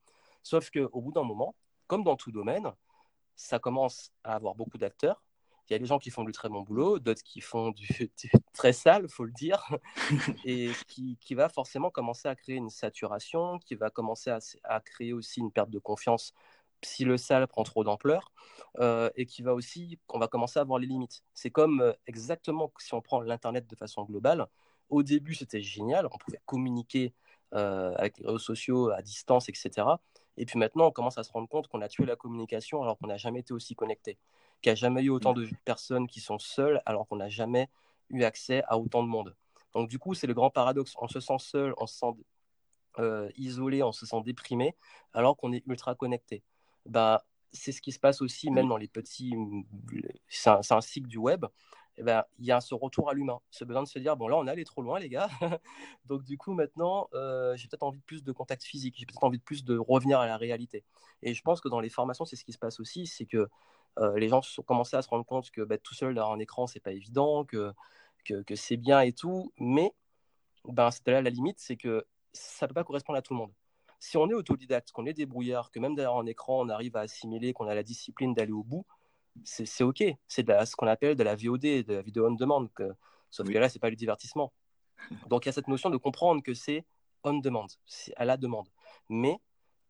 Sauf qu'au bout d'un moment, comme dans tout domaine, ça commence à avoir beaucoup d'acteurs, il y a des gens qui font du très bon boulot, d'autres qui font du, (laughs) très sale, faut le dire, (laughs) et qui, qui, va forcément commencer à créer une saturation, qui va commencer à, à créer aussi une perte de confiance si le sale prend trop d'ampleur, euh, et qui va aussi, on va commencer à voir les limites. C'est comme euh, exactement si on prend l'Internet de façon globale. Au début, c'était génial, on pouvait communiquer euh, avec les réseaux sociaux à distance, etc. Et puis maintenant, on commence à se rendre compte qu'on a tué la communication alors qu'on n'a jamais été aussi connecté qu'il n'y a jamais eu autant de personnes qui sont seules alors qu'on n'a jamais eu accès à autant de monde. Donc du coup, c'est le grand paradoxe. On se sent seul, on se sent euh, isolé, on se sent déprimé alors qu'on est ultra connecté. Bah, c'est ce qui se passe aussi même dans les petits... C'est un, cycle du web. Eh ben, il y a ce retour à l'humain, ce besoin de se dire, bon là, on est allé trop loin, les gars. (laughs) Donc du coup, maintenant, euh, j'ai peut-être envie de plus de contact physique, j'ai peut-être envie de plus de revenir à la réalité. Et je pense que dans les formations, c'est ce qui se passe aussi, c'est que euh, les gens ont commencé à se rendre compte que bah, tout seul derrière un écran, c'est pas évident, que, que, c'est bien et tout, mais ben, c'était là la limite, c'est que ça peut pas correspondre à tout le monde. Si on est autodidacte, qu'on est débrouillard, que même derrière un écran, on arrive à assimiler, qu'on a la discipline d'aller au bout, c'est OK. C'est ce qu'on appelle de la VOD, de la vidéo on demand. Que, sauf que là, c'est pas le divertissement. Donc il y a cette notion de comprendre que c'est on demand, c'est à la demande. Mais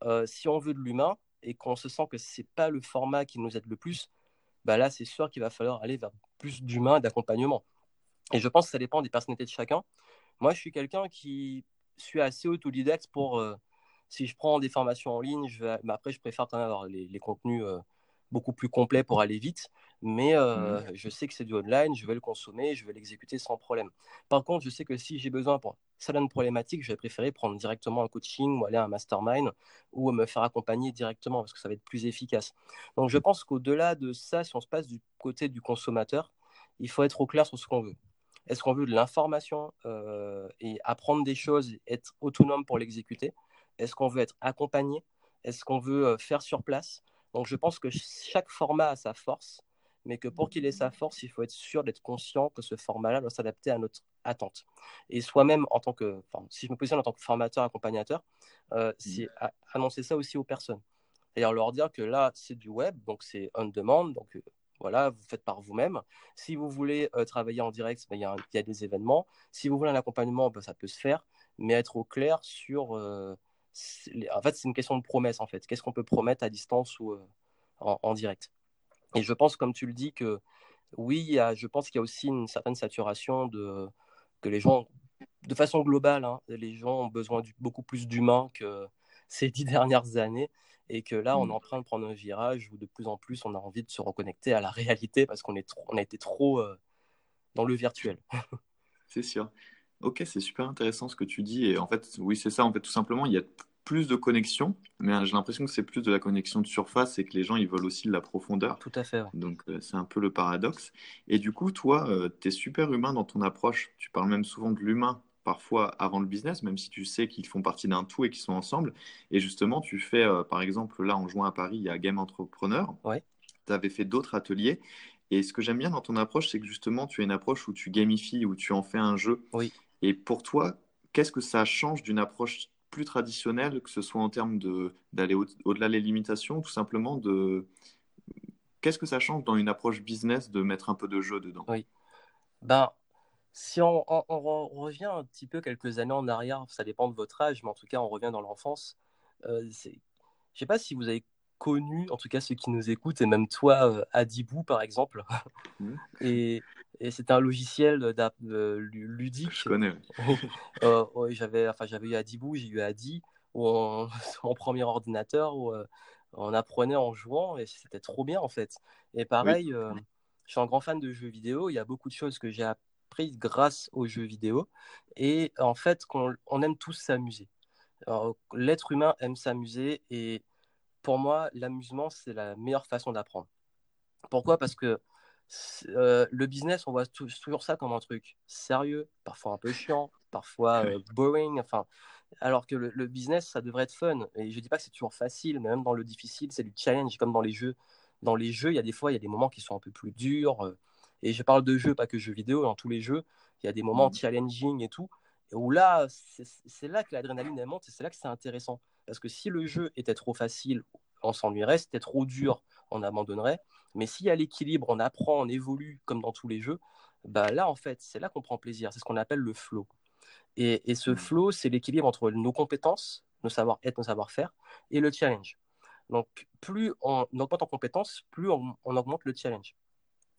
euh, si on veut de l'humain, et qu'on se sent que c'est pas le format qui nous aide le plus, bah là, c'est sûr qu'il va falloir aller vers plus d'humain et d'accompagnement. Et je pense que ça dépend des personnalités de chacun. Moi, je suis quelqu'un qui suis assez autodidacte pour, euh, si je prends des formations en ligne, je mais après, je préfère avoir les, contenus euh, beaucoup plus complets pour aller vite. Mais euh, mmh. je sais que c'est du online, je vais le consommer, je vais l'exécuter sans problème. Par contre, je sais que si j'ai besoin pour ça donne problématique, je vais préférer prendre directement un coaching ou aller à un mastermind ou me faire accompagner directement parce que ça va être plus efficace. Donc je pense qu'au-delà de ça, si on se passe du côté du consommateur, il faut être au clair sur ce qu'on veut. Est-ce qu'on veut de l'information euh, et apprendre des choses, être autonome pour l'exécuter? Est-ce qu'on veut être accompagné? Est-ce qu'on veut euh, faire sur place? Donc je pense que chaque format a sa force, mais que pour qu'il ait sa force, il faut être sûr d'être conscient que ce format-là doit s'adapter à notre attente. Et soi-même, en tant que, si je me positionne en tant que formateur, accompagnateur, euh, c'est annoncer ça aussi aux personnes. C'est-à-dire leur dire que là, c'est du web, donc c'est on demand, donc voilà, vous faites par vous-même. Si vous voulez euh, travailler en direct, ben, il y, a des événements. Si vous voulez un accompagnement, ben, ça peut se faire, mais être au clair sur. En fait, c'est une question de promesse, en fait. Qu'est-ce qu'on peut promettre à distance ou euh, en, direct? Et je pense, comme tu le dis, que oui, je pense qu'il y a aussi une certaine saturation de que les gens, de façon globale, hein, les gens ont besoin de beaucoup plus d'humains que ces dix dernières années et que là, on est mm. en train de prendre un virage où de plus en plus, on a envie de se reconnecter à la réalité parce qu'on est on a été trop euh, dans le virtuel. c'est sûr. Ok, c'est super intéressant ce que tu dis. Et en fait, oui, c'est ça. En fait, tout simplement, il y a plus de connexion, mais j'ai l'impression que c'est plus de la connexion de surface et que les gens, ils veulent aussi de la profondeur. Tout à fait. Donc, euh, c'est un peu le paradoxe. Et du coup, toi, euh, tu es super humain dans ton approche. Tu parles même souvent de l'humain parfois avant le business, même si tu sais qu'ils font partie d'un tout et qu'ils sont ensemble. Et justement, tu fais, euh, par exemple, là, en juin à Paris, il y a Game Entrepreneur. Ouais. Tu avais fait d'autres ateliers. Et ce que j'aime bien dans ton approche, c'est que justement, tu as une approche où tu gamifies, où tu en fais un jeu. Oui. Et pour toi, qu'est-ce que ça change d'une approche plus traditionnelle, que ce soit en termes d'aller au-delà des limitations, tout simplement de... Qu'est-ce que ça change dans une approche business de mettre un peu de jeu dedans? Oui. Ben, si on, revient un petit peu quelques années en arrière, ça dépend de votre âge, mais en tout cas, on revient dans l'enfance. Euh, je ne sais pas si vous avez connu, en tout cas ceux qui nous écoutent, et même toi, euh, Adibou par exemple. Mmh. et, c'était un logiciel ludique. Je connais. Euh, j'avais, enfin, j'avais eu Adibou, j'ai eu Adi, où mon (laughs) premier ordinateur, où on apprenait en jouant, et c'était trop bien en fait. Et pareil, je suis un grand fan de jeux vidéo, il y a beaucoup de choses que j'ai appris prise grâce aux jeux vidéo et en fait qu'on on aime tous s'amuser. L'être humain aime s'amuser et pour moi, l'amusement, c'est la meilleure façon d'apprendre. Pourquoi? Parce que euh, le business, on voit toujours ça comme un truc sérieux, parfois un peu chiant, parfois euh, (laughs) boring, enfin, alors que le, business, ça devrait être fun. Et je dis pas que c'est toujours facile, mais même dans le difficile, c'est du challenge, comme dans les jeux. Dans les jeux, il y a des fois, il y a des moments qui sont un peu plus durs. Euh, et je parle de jeux, pas que jeux vidéo, dans tous les jeux, il y a des moments mm. challenging et tout, où là, c'est là que l'adrénaline monte et c'est là que c'est intéressant. Parce que si le jeu était trop facile, on s'ennuierait, c'était trop dur, on abandonnerait. Mais s'il y a l'équilibre, on apprend, on évolue comme dans tous les jeux, bah là, en fait, c'est là qu'on prend plaisir. C'est ce qu'on appelle le flow. Et, ce mm. flow, c'est l'équilibre entre nos compétences, nos savoir-être, nos savoir-faire, et le challenge. Donc, plus on augmente en compétences, plus on augmente le challenge.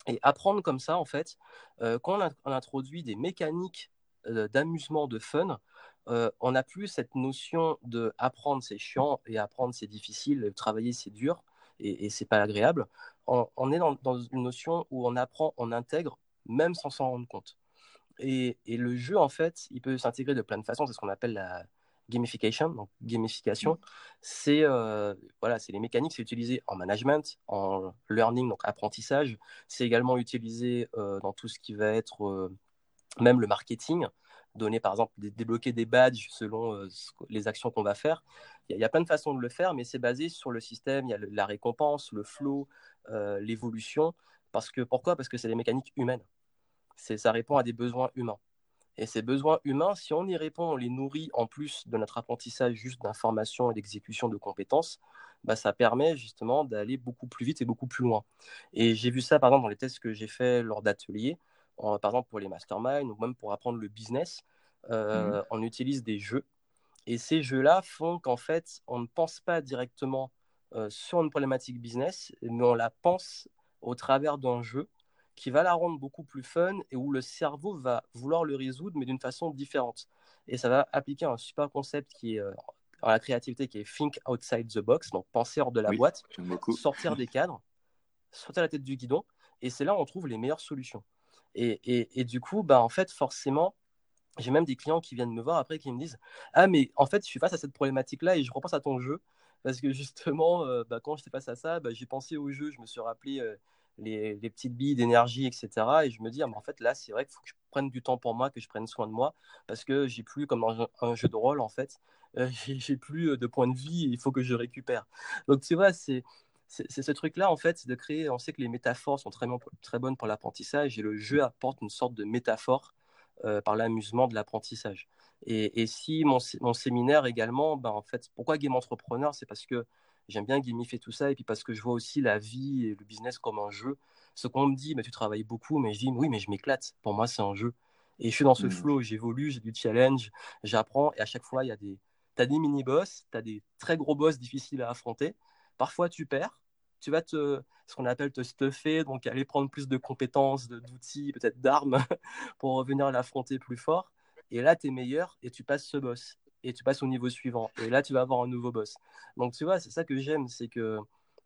Et apprendre comme ça, en fait, euh, quand on, introduit des mécaniques euh, d'amusement, de fun, euh, on n'a plus cette notion de apprendre c'est chiant et apprendre c'est difficile, travailler c'est dur et, et c'est pas agréable. On, est dans, une notion où on apprend, on intègre, même sans s'en rendre compte. Et, le jeu, en fait, il peut s'intégrer de plein de façons. C'est ce qu'on appelle la, gamification. Donc, gamification, c'est euh, voilà, les mécaniques, c'est utilisé en management, en learning, donc apprentissage. C'est également utilisé euh, dans tout ce qui va être euh, même le marketing, donner par exemple, débloquer des badges selon les actions qu'on va faire. Il y, a plein de façons de le faire, mais c'est basé sur le système. Il y a la récompense, le flow, l'évolution. Parce que pourquoi? Parce que c'est des mécaniques humaines. Ça répond à des besoins humains. Et ces besoins humains, si on y répond, on les nourrit en plus de notre apprentissage juste d'information et d'exécution de compétences, bah, ça permet justement d'aller beaucoup plus vite et beaucoup plus loin. Et j'ai vu ça par exemple dans les tests que j'ai fait lors d'ateliers, par exemple pour les masterminds ou même pour apprendre le business, euh, mmh. on utilise des jeux. Et ces jeux-là font qu'en fait, on ne pense pas directement euh, sur une problématique business, mais on la pense au travers d'un jeu qui va la rendre beaucoup plus fun et où le cerveau va vouloir le résoudre, mais d'une façon différente. Et ça va appliquer un super concept qui est euh, dans la créativité, qui est think outside the box, donc penser hors de la boîte, sortir des (laughs) cadres, sortir la tête du guidon. Et c'est là où on trouve les meilleures solutions. Et, et, et du coup, bah, en fait, forcément, j'ai même des clients qui viennent me voir après qui me disent Ah, mais en fait, je suis face à cette problématique-là et je repense à ton jeu. Parce que justement, euh, bah, quand j'étais face à ça, bah, j'ai pensé au jeu, je me suis rappelé euh, les, petites billes d'énergie, etc. Et je me dis, ah, mais en fait, là, c'est vrai qu'il faut que je prenne du temps pour moi, que je prenne soin de moi, parce que j'ai plus, comme dans un, jeu de rôle, en fait, euh, (laughs) j'ai plus de points de vie, il faut que je récupère. Donc, tu vois, c'est c'est ce truc-là, en fait, c'est de créer. On sait que les métaphores sont très, très bonnes pour l'apprentissage et le jeu apporte une sorte de métaphore euh, par l'amusement de l'apprentissage. Et, si mon, mon, séminaire également, ben, en fait, pourquoi Game Entrepreneur? C'est parce que j'aime bien gamifier tout ça et puis parce que je vois aussi la vie et le business comme un jeu. Ce qu'on me dit, mais tu travailles beaucoup, mais je dis oui, mais je m'éclate. Pour moi, c'est un jeu. Et je suis dans ce mmh. flow, j'évolue, j'ai du challenge, j'apprends et à chaque fois, il y a des. Tu as des mini-boss, tu as des très gros boss difficiles à affronter. Parfois, tu perds, tu vas te, ce qu'on appelle te stuffer, donc aller prendre plus de compétences, d'outils, peut-être d'armes, (laughs) pour revenir l'affronter plus fort. Et là, tu es meilleur et tu passes ce boss. Et tu passes au niveau suivant. Et là, tu vas avoir un nouveau boss. Donc, tu vois, c'est ça que j'aime, c'est que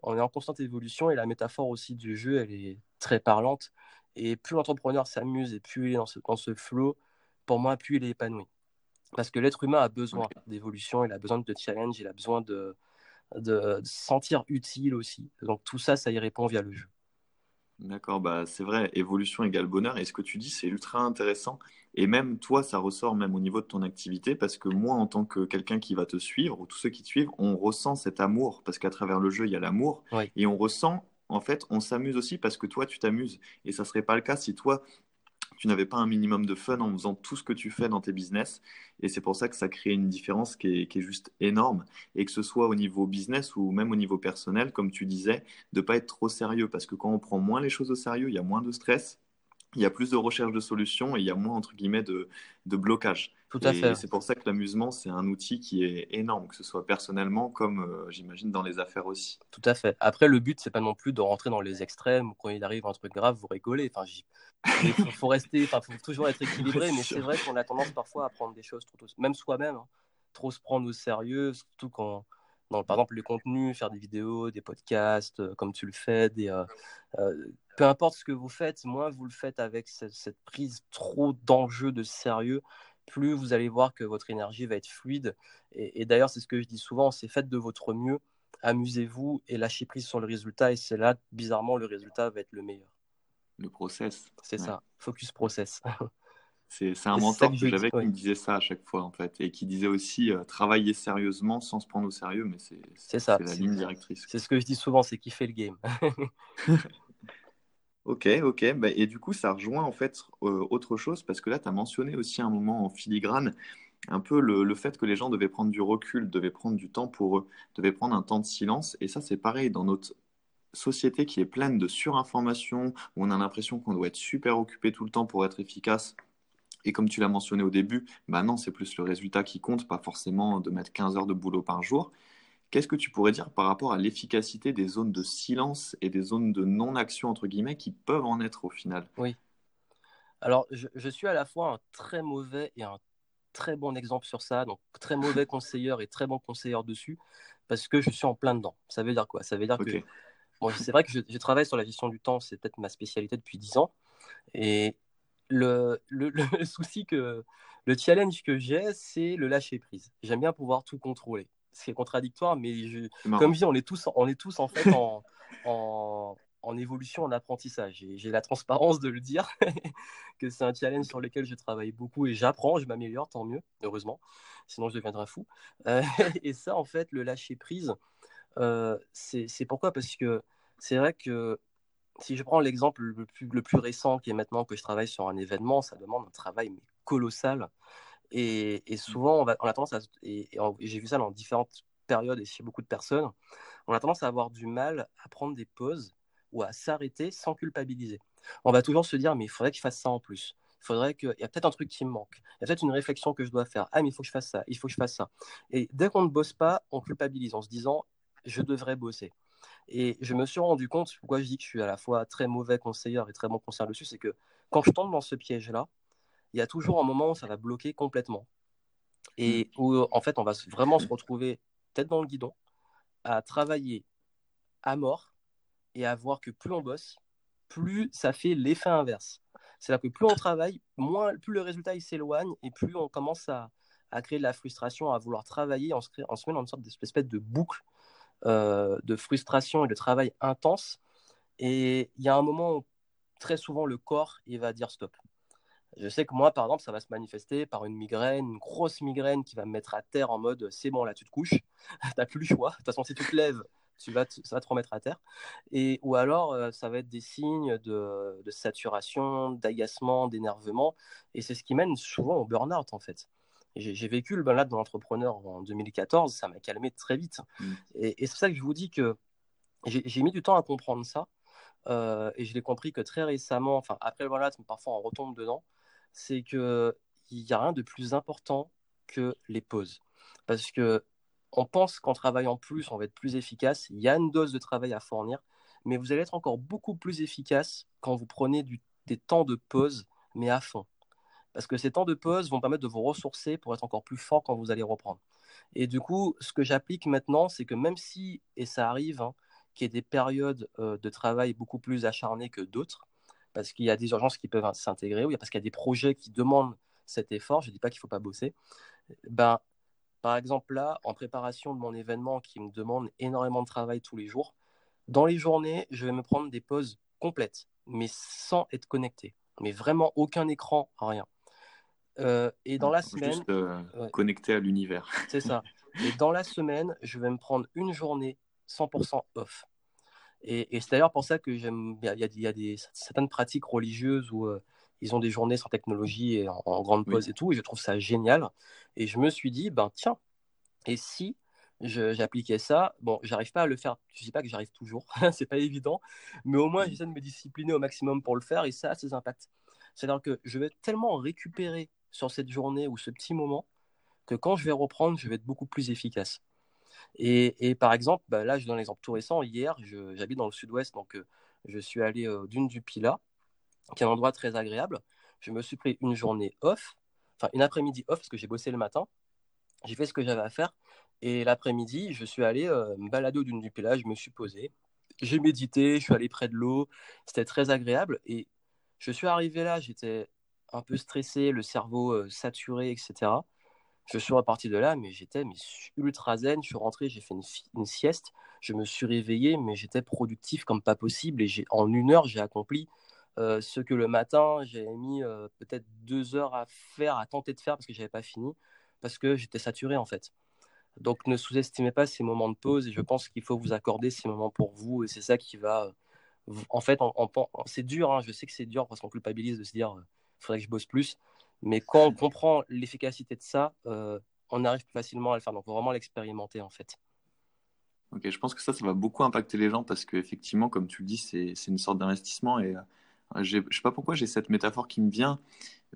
on est en constante évolution et la métaphore aussi du jeu, elle est très parlante. Et plus l'entrepreneur s'amuse et plus il est dans ce, dans ce flow, pour moi, plus il est épanoui. Parce que l'être humain a besoin d'évolution, il a besoin de challenge, il a besoin de, de sentir utile aussi. Donc tout ça, ça y répond via le jeu. D'accord, bah c'est vrai, évolution égale bonheur. Et ce que tu dis, c'est ultra intéressant. Et même toi, ça ressort même au niveau de ton activité, parce que moi, en tant que quelqu'un qui va te suivre, ou tous ceux qui te suivent, on ressent cet amour, parce qu'à travers le jeu, il y a l'amour. Et on ressent, en fait, on s'amuse aussi parce que toi, tu t'amuses. Et ça ne serait pas le cas si toi, tu n'avais pas un minimum de fun en faisant tout ce que tu fais dans tes business. Et c'est pour ça que ça crée une différence qui est, juste énorme. Et que ce soit au niveau business ou même au niveau personnel, comme tu disais, de ne pas être trop sérieux. Parce que quand on prend moins les choses au sérieux, il y a moins de stress, il y a plus de recherche de solutions et il y a moins, entre guillemets, de, de blocage. Tout à fait. C'est pour ça que l'amusement, c'est un outil qui est énorme, que ce soit personnellement comme, euh, j'imagine, dans les affaires aussi. Tout à fait. Après, le but, c'est pas non plus de rentrer dans les extrêmes quand il arrive un truc grave, vous rigolez. Enfin, il faut, rester, enfin, faut toujours être équilibré, (laughs) mais c'est vrai qu'on a tendance parfois à prendre des choses trop, même soi-même, hein, trop se prendre au sérieux, surtout quand, dans, par exemple, les contenus, faire des vidéos, des podcasts, euh, comme tu le fais, des, euh, peu importe ce que vous faites, moins vous le faites avec cette, prise trop d'enjeu, de sérieux, plus vous allez voir que votre énergie va être fluide. Et, d'ailleurs, c'est ce que je dis souvent, c'est faites de votre mieux, amusez-vous et lâchez prise sur le résultat. Et c'est là, bizarrement, le résultat va être le meilleur. Le process. C'est ça, focus process. (laughs) c'est un mentor que, j'avais qui me disait ça à chaque fois, en fait, et qui disait aussi euh, travailler sérieusement sans se prendre au sérieux, mais c'est la ligne directrice. C'est ce que je dis souvent, c'est kiffer le game. (laughs) Ok, ok. Bah, et du coup, ça rejoint en fait euh, autre chose parce que là, tu as mentionné aussi un moment en filigrane un peu le, fait que les gens devaient prendre du recul, devaient prendre du temps pour eux, devaient prendre un temps de silence. Et ça, c'est pareil dans notre société qui est pleine de surinformation, où on a l'impression qu'on doit être super occupé tout le temps pour être efficace. Et comme tu l'as mentionné au début, bah non, c'est plus le résultat qui compte, pas forcément de mettre 15 heures de boulot par jour. Qu'est-ce que tu pourrais dire par rapport à l'efficacité des zones de silence et des zones de non-action, entre guillemets, qui peuvent en être au final? Oui. Alors, je, suis à la fois un très mauvais et un très bon exemple sur ça, donc très mauvais conseiller et très bon conseiller dessus, parce que je suis en plein dedans. Ça veut dire quoi? Ça veut dire que c'est vrai que je, travaille sur la gestion du temps, c'est peut-être ma spécialité depuis 10 ans. Et le, le, le, (laughs) souci que le challenge que j'ai, c'est le lâcher prise. J'aime bien pouvoir tout contrôler c'est contradictoire, mais comme je dis, on est tous, on est tous en fait en, (laughs) en, évolution, en apprentissage. J'ai la transparence de le dire, (laughs) que c'est un challenge sur lequel je travaille beaucoup et j'apprends, je m'améliore, tant mieux, heureusement, sinon je deviendrai fou. Euh, (laughs) et ça, en fait, le lâcher prise, euh, c'est pourquoi? Parce que c'est vrai que si je prends l'exemple le plus, le plus récent, qui est maintenant que je travaille sur un événement, ça demande un travail mais colossal. Et, mmh. souvent, on, a tendance à, et, j'ai vu ça dans différentes périodes et chez beaucoup de personnes, on a tendance à avoir du mal à prendre des pauses ou à s'arrêter sans culpabiliser. On va toujours se dire, mais il faudrait que je fasse ça en plus. Il faudrait que, il y a peut-être un truc qui me manque. Il y a peut-être une réflexion que je dois faire. Ah, mais il faut que je fasse ça. Il faut que je fasse ça. Et dès qu'on ne bosse pas, on culpabilise en se disant, je devrais bosser. Et je me suis rendu compte, pourquoi je dis que je suis à la fois très mauvais conseiller et très bon conseiller dessus, c'est que quand je tombe dans ce piège-là, il y a toujours un moment où ça va bloquer complètement. Et mm. où, en fait, on va vraiment se retrouver tête dans le guidon, à travailler à mort et à voir que plus on bosse, plus ça fait l'effet inverse. C'est-à-dire que plus on travaille, moins, plus le résultat il s'éloigne et plus on commence à, à, créer de la frustration, à vouloir travailler, on se, met dans une sorte d'espèce de boucle euh, de frustration et de travail intense. Et il y a un moment où très souvent le corps il va dire stop. Je sais que moi, par exemple, ça va se manifester par une migraine, une grosse migraine qui va me mettre à terre en mode c'est bon, là, tu te couches, (laughs) tu n'as plus le choix. De toute façon, si tu te lèves, tu vas ça va te remettre à terre. Et, ou alors, euh, ça va être des signes de, saturation, d'agacement, d'énervement. Et c'est ce qui mène souvent au burn-out, en fait. J'ai vécu le burn-out dans l'entrepreneur en 2014, ça m'a calmé très vite. Mmh. Et, et c'est ça que je vous dis que j'ai mis du temps à comprendre ça. Euh, et je l'ai compris que très récemment, enfin après le burn-out, parfois on retombe dedans, c'est qu'il n'y a rien de plus important que les pauses. Parce que on pense qu'en travaillant plus, on va être plus efficace. Il y a une dose de travail à fournir, mais vous allez être encore beaucoup plus efficace quand vous prenez des temps de pause, mais à fond. Parce que ces temps de pause vont permettre de vous ressourcer pour être encore plus fort quand vous allez reprendre. Et du coup, ce que j'applique maintenant, c'est que même si, et ça arrive, hein, qu'il y ait des périodes euh, de travail beaucoup plus acharnées que d'autres, parce qu'il y a des urgences qui peuvent s'intégrer, ou parce qu'il y a des projets qui demandent cet effort, je ne dis pas qu'il ne faut pas bosser, ben, par exemple là, en préparation de mon événement qui me demande énormément de travail tous les jours, dans les journées, je vais me prendre des pauses complètes, mais sans être connecté, mais vraiment aucun écran, rien. Euh, et dans la semaine, juste, euh, connecté à l'univers. C'est ça. Et dans la semaine, je vais me prendre une journée 100% off. Et, c'est d'ailleurs pour ça que j'aime. Il y, a, des, certaines pratiques religieuses où euh, ils ont des journées sans technologie et en, grande pause et tout, et je trouve ça génial. Et je me suis dit, ben tiens, et si j'appliquais ça, bon, j'arrive pas à le faire, je dis pas que j'arrive toujours, (laughs) c'est pas évident, mais au moins j'essaie de me discipliner au maximum pour le faire, et ça a ses impacts. C'est-à-dire que je vais tellement récupérer sur cette journée ou ce petit moment que quand je vais reprendre, je vais être beaucoup plus efficace. Et, par exemple, bah, là, je donne l'exemple tout récent. Hier, j'habite dans le sud-ouest, donc euh, je suis allé euh, d'une du Pila, qui est un endroit très agréable. Je me suis pris une journée off, enfin une après-midi off, parce que j'ai bossé le matin. J'ai fait ce que j'avais à faire. Et l'après-midi, je suis allé euh, me balader au d'une du Pila, je me suis posé. J'ai médité, je suis allé près de l'eau. C'était très agréable. Et je suis arrivé là, j'étais un peu stressé, le cerveau saturé, etc. Je suis reparti de là, mais j'étais ultra zen. Je suis rentré, j'ai fait une, sieste. Je me suis réveillé, mais j'étais productif comme pas possible. Et en une heure, j'ai accompli euh, ce que le matin, j'avais mis euh, peut-être deux heures à faire, à tenter de faire parce que j'avais pas fini, parce que j'étais saturé en fait. Donc ne sous-estimez pas ces moments de pause et je pense qu'il faut vous accorder ces moments pour vous et c'est ça qui va. en fait, c'est dur, hein. je sais que c'est dur parce qu'on culpabilise de se dire il euh, faudrait que je bosse plus. Mais quand on comprend l'efficacité de ça, euh, on arrive plus facilement à le faire. Donc, vraiment l'expérimenter en fait. Ok, je pense que ça, ça va beaucoup impacter les gens parce qu'effectivement, comme tu le dis, c'est une sorte d'investissement et euh, je ne sais pas pourquoi j'ai cette métaphore qui me vient,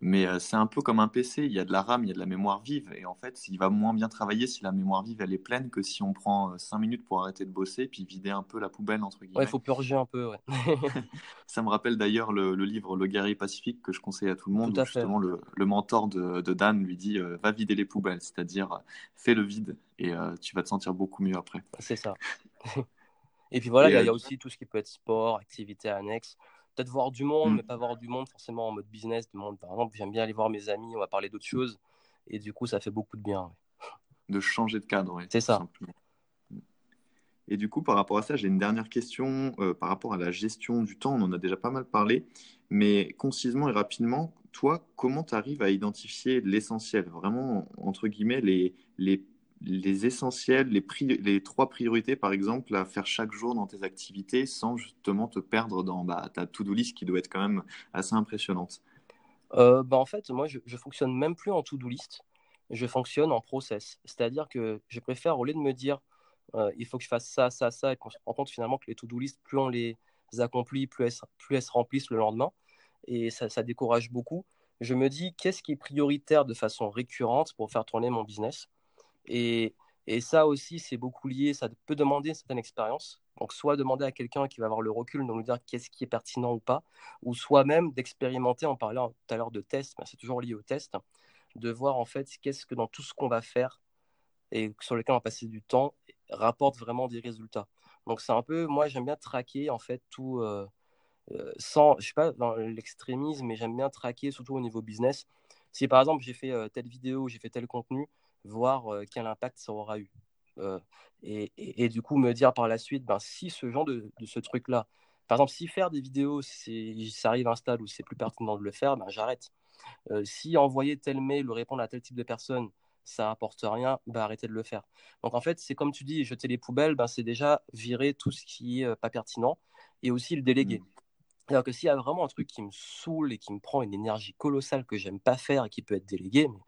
mais euh, c'est un peu comme un PC. Il y a de la RAM, il y a de la mémoire vive. Et en fait, il va moins bien travailler si la mémoire vive elle est pleine que si on prend 5 euh, minutes pour arrêter de bosser puis vider un peu la poubelle, entre guillemets. Ouais, il faut purger un peu. Ouais. (laughs) (laughs) Ça me rappelle d'ailleurs le, livre Le guerrier pacifique que je conseille à tout le monde. où justement, le, mentor de, Dan lui dit euh, Va vider les poubelles, c'est-à-dire fais le vide et tu vas te sentir beaucoup mieux après. C'est ça. (laughs) et puis voilà, il y, a aussi tout ce qui peut être sport, activité annexe peut-être voir du monde, mm. mais pas voir du monde forcément en mode business. Du monde. Par exemple, j'aime bien aller voir mes amis, on va parler d'autres choses. Et du coup, ça fait beaucoup de bien. De changer de cadre, oui. C'est ça. Et du coup, par rapport à ça, j'ai une dernière question euh, par rapport à la gestion du temps. On en a déjà pas mal parlé, mais concisement et rapidement, toi, comment tu arrives à identifier l'essentiel Vraiment, entre guillemets, les, les les essentiels, les, trois priorités, par exemple, à faire chaque jour dans tes activités sans justement te perdre dans bah, ta to-do list qui doit être quand même assez impressionnante euh, bah En fait, moi, je, je fonctionne même plus en to-do list. Je fonctionne en process. C'est-à-dire que je préfère, au lieu de me dire euh, il faut que je fasse ça, ça, ça, et qu'on se rend compte finalement que les to-do list, plus on les accomplit, plus elles, se remplissent le lendemain. Et ça décourage beaucoup. Je me dis qu'est-ce qui est prioritaire de façon récurrente pour faire tourner mon business? Et, ça aussi, c'est beaucoup lié, ça peut demander une certaine expérience. Donc, soit demander à quelqu'un qui va avoir le recul de nous dire qu'est-ce qui est pertinent ou pas, ou soit même d'expérimenter, en parlant tout à l'heure de test, mais c'est toujours lié au test, de voir en fait qu'est-ce que dans tout ce qu'on va faire et sur lequel on va passer du temps rapporte vraiment des résultats. Donc, c'est un peu, moi, j'aime bien traquer en fait tout. Euh, euh, sans, je sais pas, dans l'extrémisme, mais j'aime bien traquer, surtout au niveau business. Si par exemple j'ai fait telle vidéo, j'ai fait tel contenu, voir quel impact ça aura eu. Et, et, du coup me dire par la suite, ben, si ce genre de, de ce truc-là, par exemple, si faire des vidéos, ça arrive à un stade où c'est plus pertinent de le faire, ben, j'arrête. si envoyer tel mail ou répondre à tel type de personne, ça apporte rien, bah arrêtez de le faire. Donc en fait, c'est comme tu dis, jeter les poubelles, ben, c'est déjà virer tout ce qui est pas pertinent et aussi le déléguer. Alors que s'il y a vraiment un truc qui me saoule et qui me prend une énergie colossale que j'aime pas faire et qui peut être délégué, mais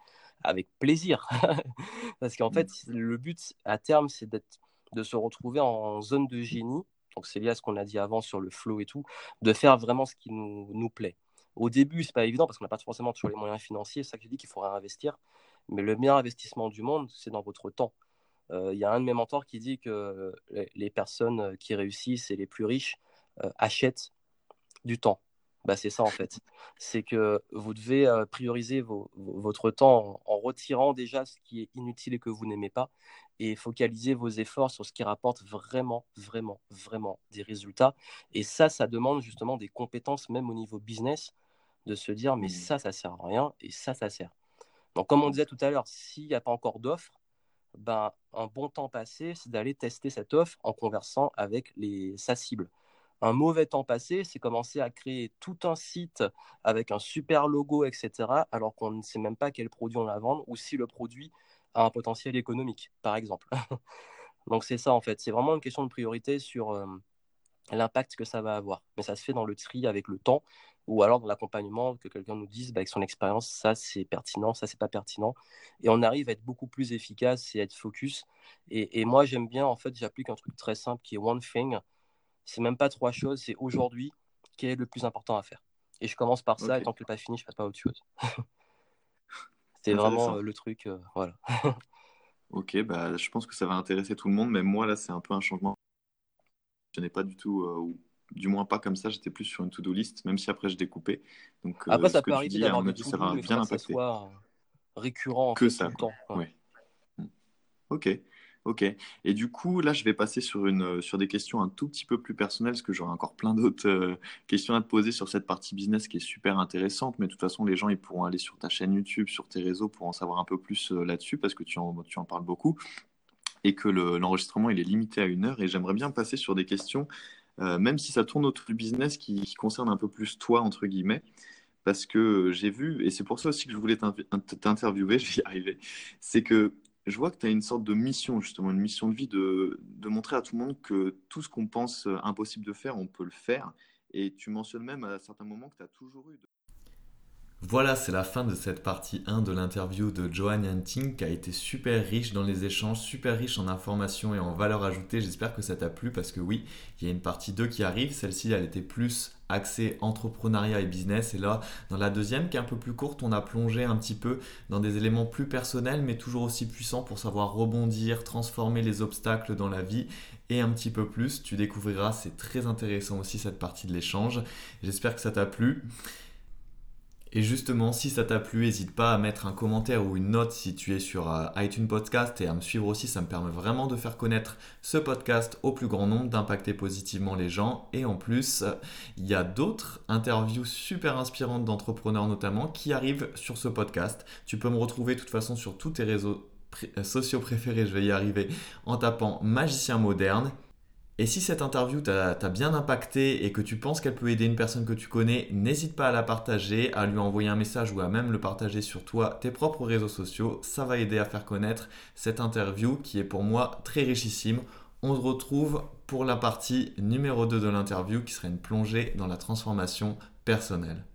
avec plaisir. (laughs) Parce qu'en fait, mmh. le but à terme, c'est de se retrouver en zone de génie. Donc c'est lié à ce qu'on a dit avant sur le flow et tout, de faire vraiment ce qui nous, nous plaît. Au début, c'est pas évident parce qu'on n'a pas forcément toujours les moyens financiers. C'est ça que je dis qu'il faudrait investir. Mais le meilleur investissement du monde, c'est dans votre temps. Euh, il y a un de mes mentors qui dit que les personnes qui réussissent et les plus riches euh, achètent du temps. Bah, c'est ça en fait. C'est que vous devez euh, prioriser votre temps en, retirant déjà ce qui est inutile et que vous n'aimez pas et focaliser vos efforts sur ce qui rapporte vraiment, vraiment, vraiment des résultats. Et ça, ça demande justement des compétences, même au niveau business, de se dire mais mmh. ça, ça sert à rien et ça, ça sert. Donc comme on disait tout à l'heure, s'il n'y a pas encore d'offre, ben, un bon temps passé, c'est d'aller tester cette offre en conversant avec les, sa cible. Un mauvais temps passé, c'est commencer à créer tout un site avec un super logo, etc., alors qu'on ne sait même pas quel produit on va vendre ou si le produit a un potentiel économique, par exemple. (laughs) Donc c'est ça en fait, c'est vraiment une question de priorité sur euh, l'impact que ça va avoir. Mais ça se fait dans le tri avec le temps ou alors dans l'accompagnement, que quelqu'un nous dise bah, avec son expérience, ça c'est pertinent, ça c'est pas pertinent. Et on arrive à être beaucoup plus efficace et à être focus. Et, et moi j'aime bien, en fait, j'applique un truc très simple qui est One Thing c'est même pas trois choses, c'est aujourd'hui, quel est le plus important à faire. Et je commence par ça, et tant que n'est pas fini, je passe pas à autre chose. (laughs) c'est vraiment euh, le truc, euh, voilà. (laughs) ok, bah, je pense que ça va intéresser tout le monde, mais moi, là, c'est un peu un changement. Je n'ai pas du tout, euh, ou du moins pas comme ça, j'étais plus sur une to-do list, même si après je découpais. Donc, après, ça peut arriver d'avoir des ça va bien impacter. Que ça soit récurrent que ça, tout le temps. Ouais. Ok. Ok. Et du coup, là, je vais passer sur, une, euh, sur des questions un tout petit peu plus personnelles, parce que j'aurai encore plein d'autres euh, questions à te poser sur cette partie business qui est super intéressante. Mais de toute façon, les gens, ils pourront aller sur ta chaîne YouTube, sur tes réseaux pour en savoir un peu plus euh, là-dessus, parce que tu en, tu en parles beaucoup. Et que l'enregistrement, il est limité à une heure. Et j'aimerais bien passer sur des questions, même si ça tourne autour du business, qui, qui concerne un peu plus toi, entre guillemets parce que j'ai vu, et c'est pour ça aussi que je voulais t'interviewer, (laughs) je vais y arriver, c'est que je vois que tu as une sorte de mission, justement, une mission de vie de, de montrer à tout le monde que tout ce qu'on pense euh, impossible de faire, on peut le faire. Et tu mentionnes même à certains moments que tu as toujours eu. Voilà, c'est la fin de cette partie 1 de l'interview de Johan Yanting qui a été super riche dans les échanges, super riche en informations et en valeur ajoutée. J'espère que ça t'a plu parce que oui, il y a une partie 2 qui arrive. Celle-ci, elle était plus axée entrepreneuriat et business. Et là, dans la deuxième, qui est un peu plus courte, on a plongé un petit peu dans des éléments plus personnels, mais toujours aussi puissants pour savoir rebondir, transformer les obstacles dans la vie et un petit peu plus. Tu découvriras, c'est très intéressant aussi cette partie de l'échange. J'espère que ça t'a plu. Et justement, si ça t'a plu, n'hésite pas à mettre un commentaire ou une note si tu es sur euh, iTunes Podcast et à me suivre aussi, ça me permet vraiment de faire connaître ce podcast au plus grand nombre, d'impacter positivement les gens. Et en plus, il y a d'autres interviews super inspirantes d'entrepreneurs notamment qui arrivent sur ce podcast. Tu peux me retrouver de toute façon sur tous tes réseaux euh, sociaux préférés, je vais y arriver, en tapant Magicien Moderne. Et si cette interview t'a bien impacté et que tu penses qu'elle peut aider une personne que tu connais, n'hésite pas à la partager, à lui envoyer un message ou à même le partager sur toi, tes propres réseaux sociaux. Ça va aider à faire connaître cette interview qui est pour moi très richissime. On se retrouve pour la partie numéro 2 de l'interview qui serait une plongée dans la transformation personnelle.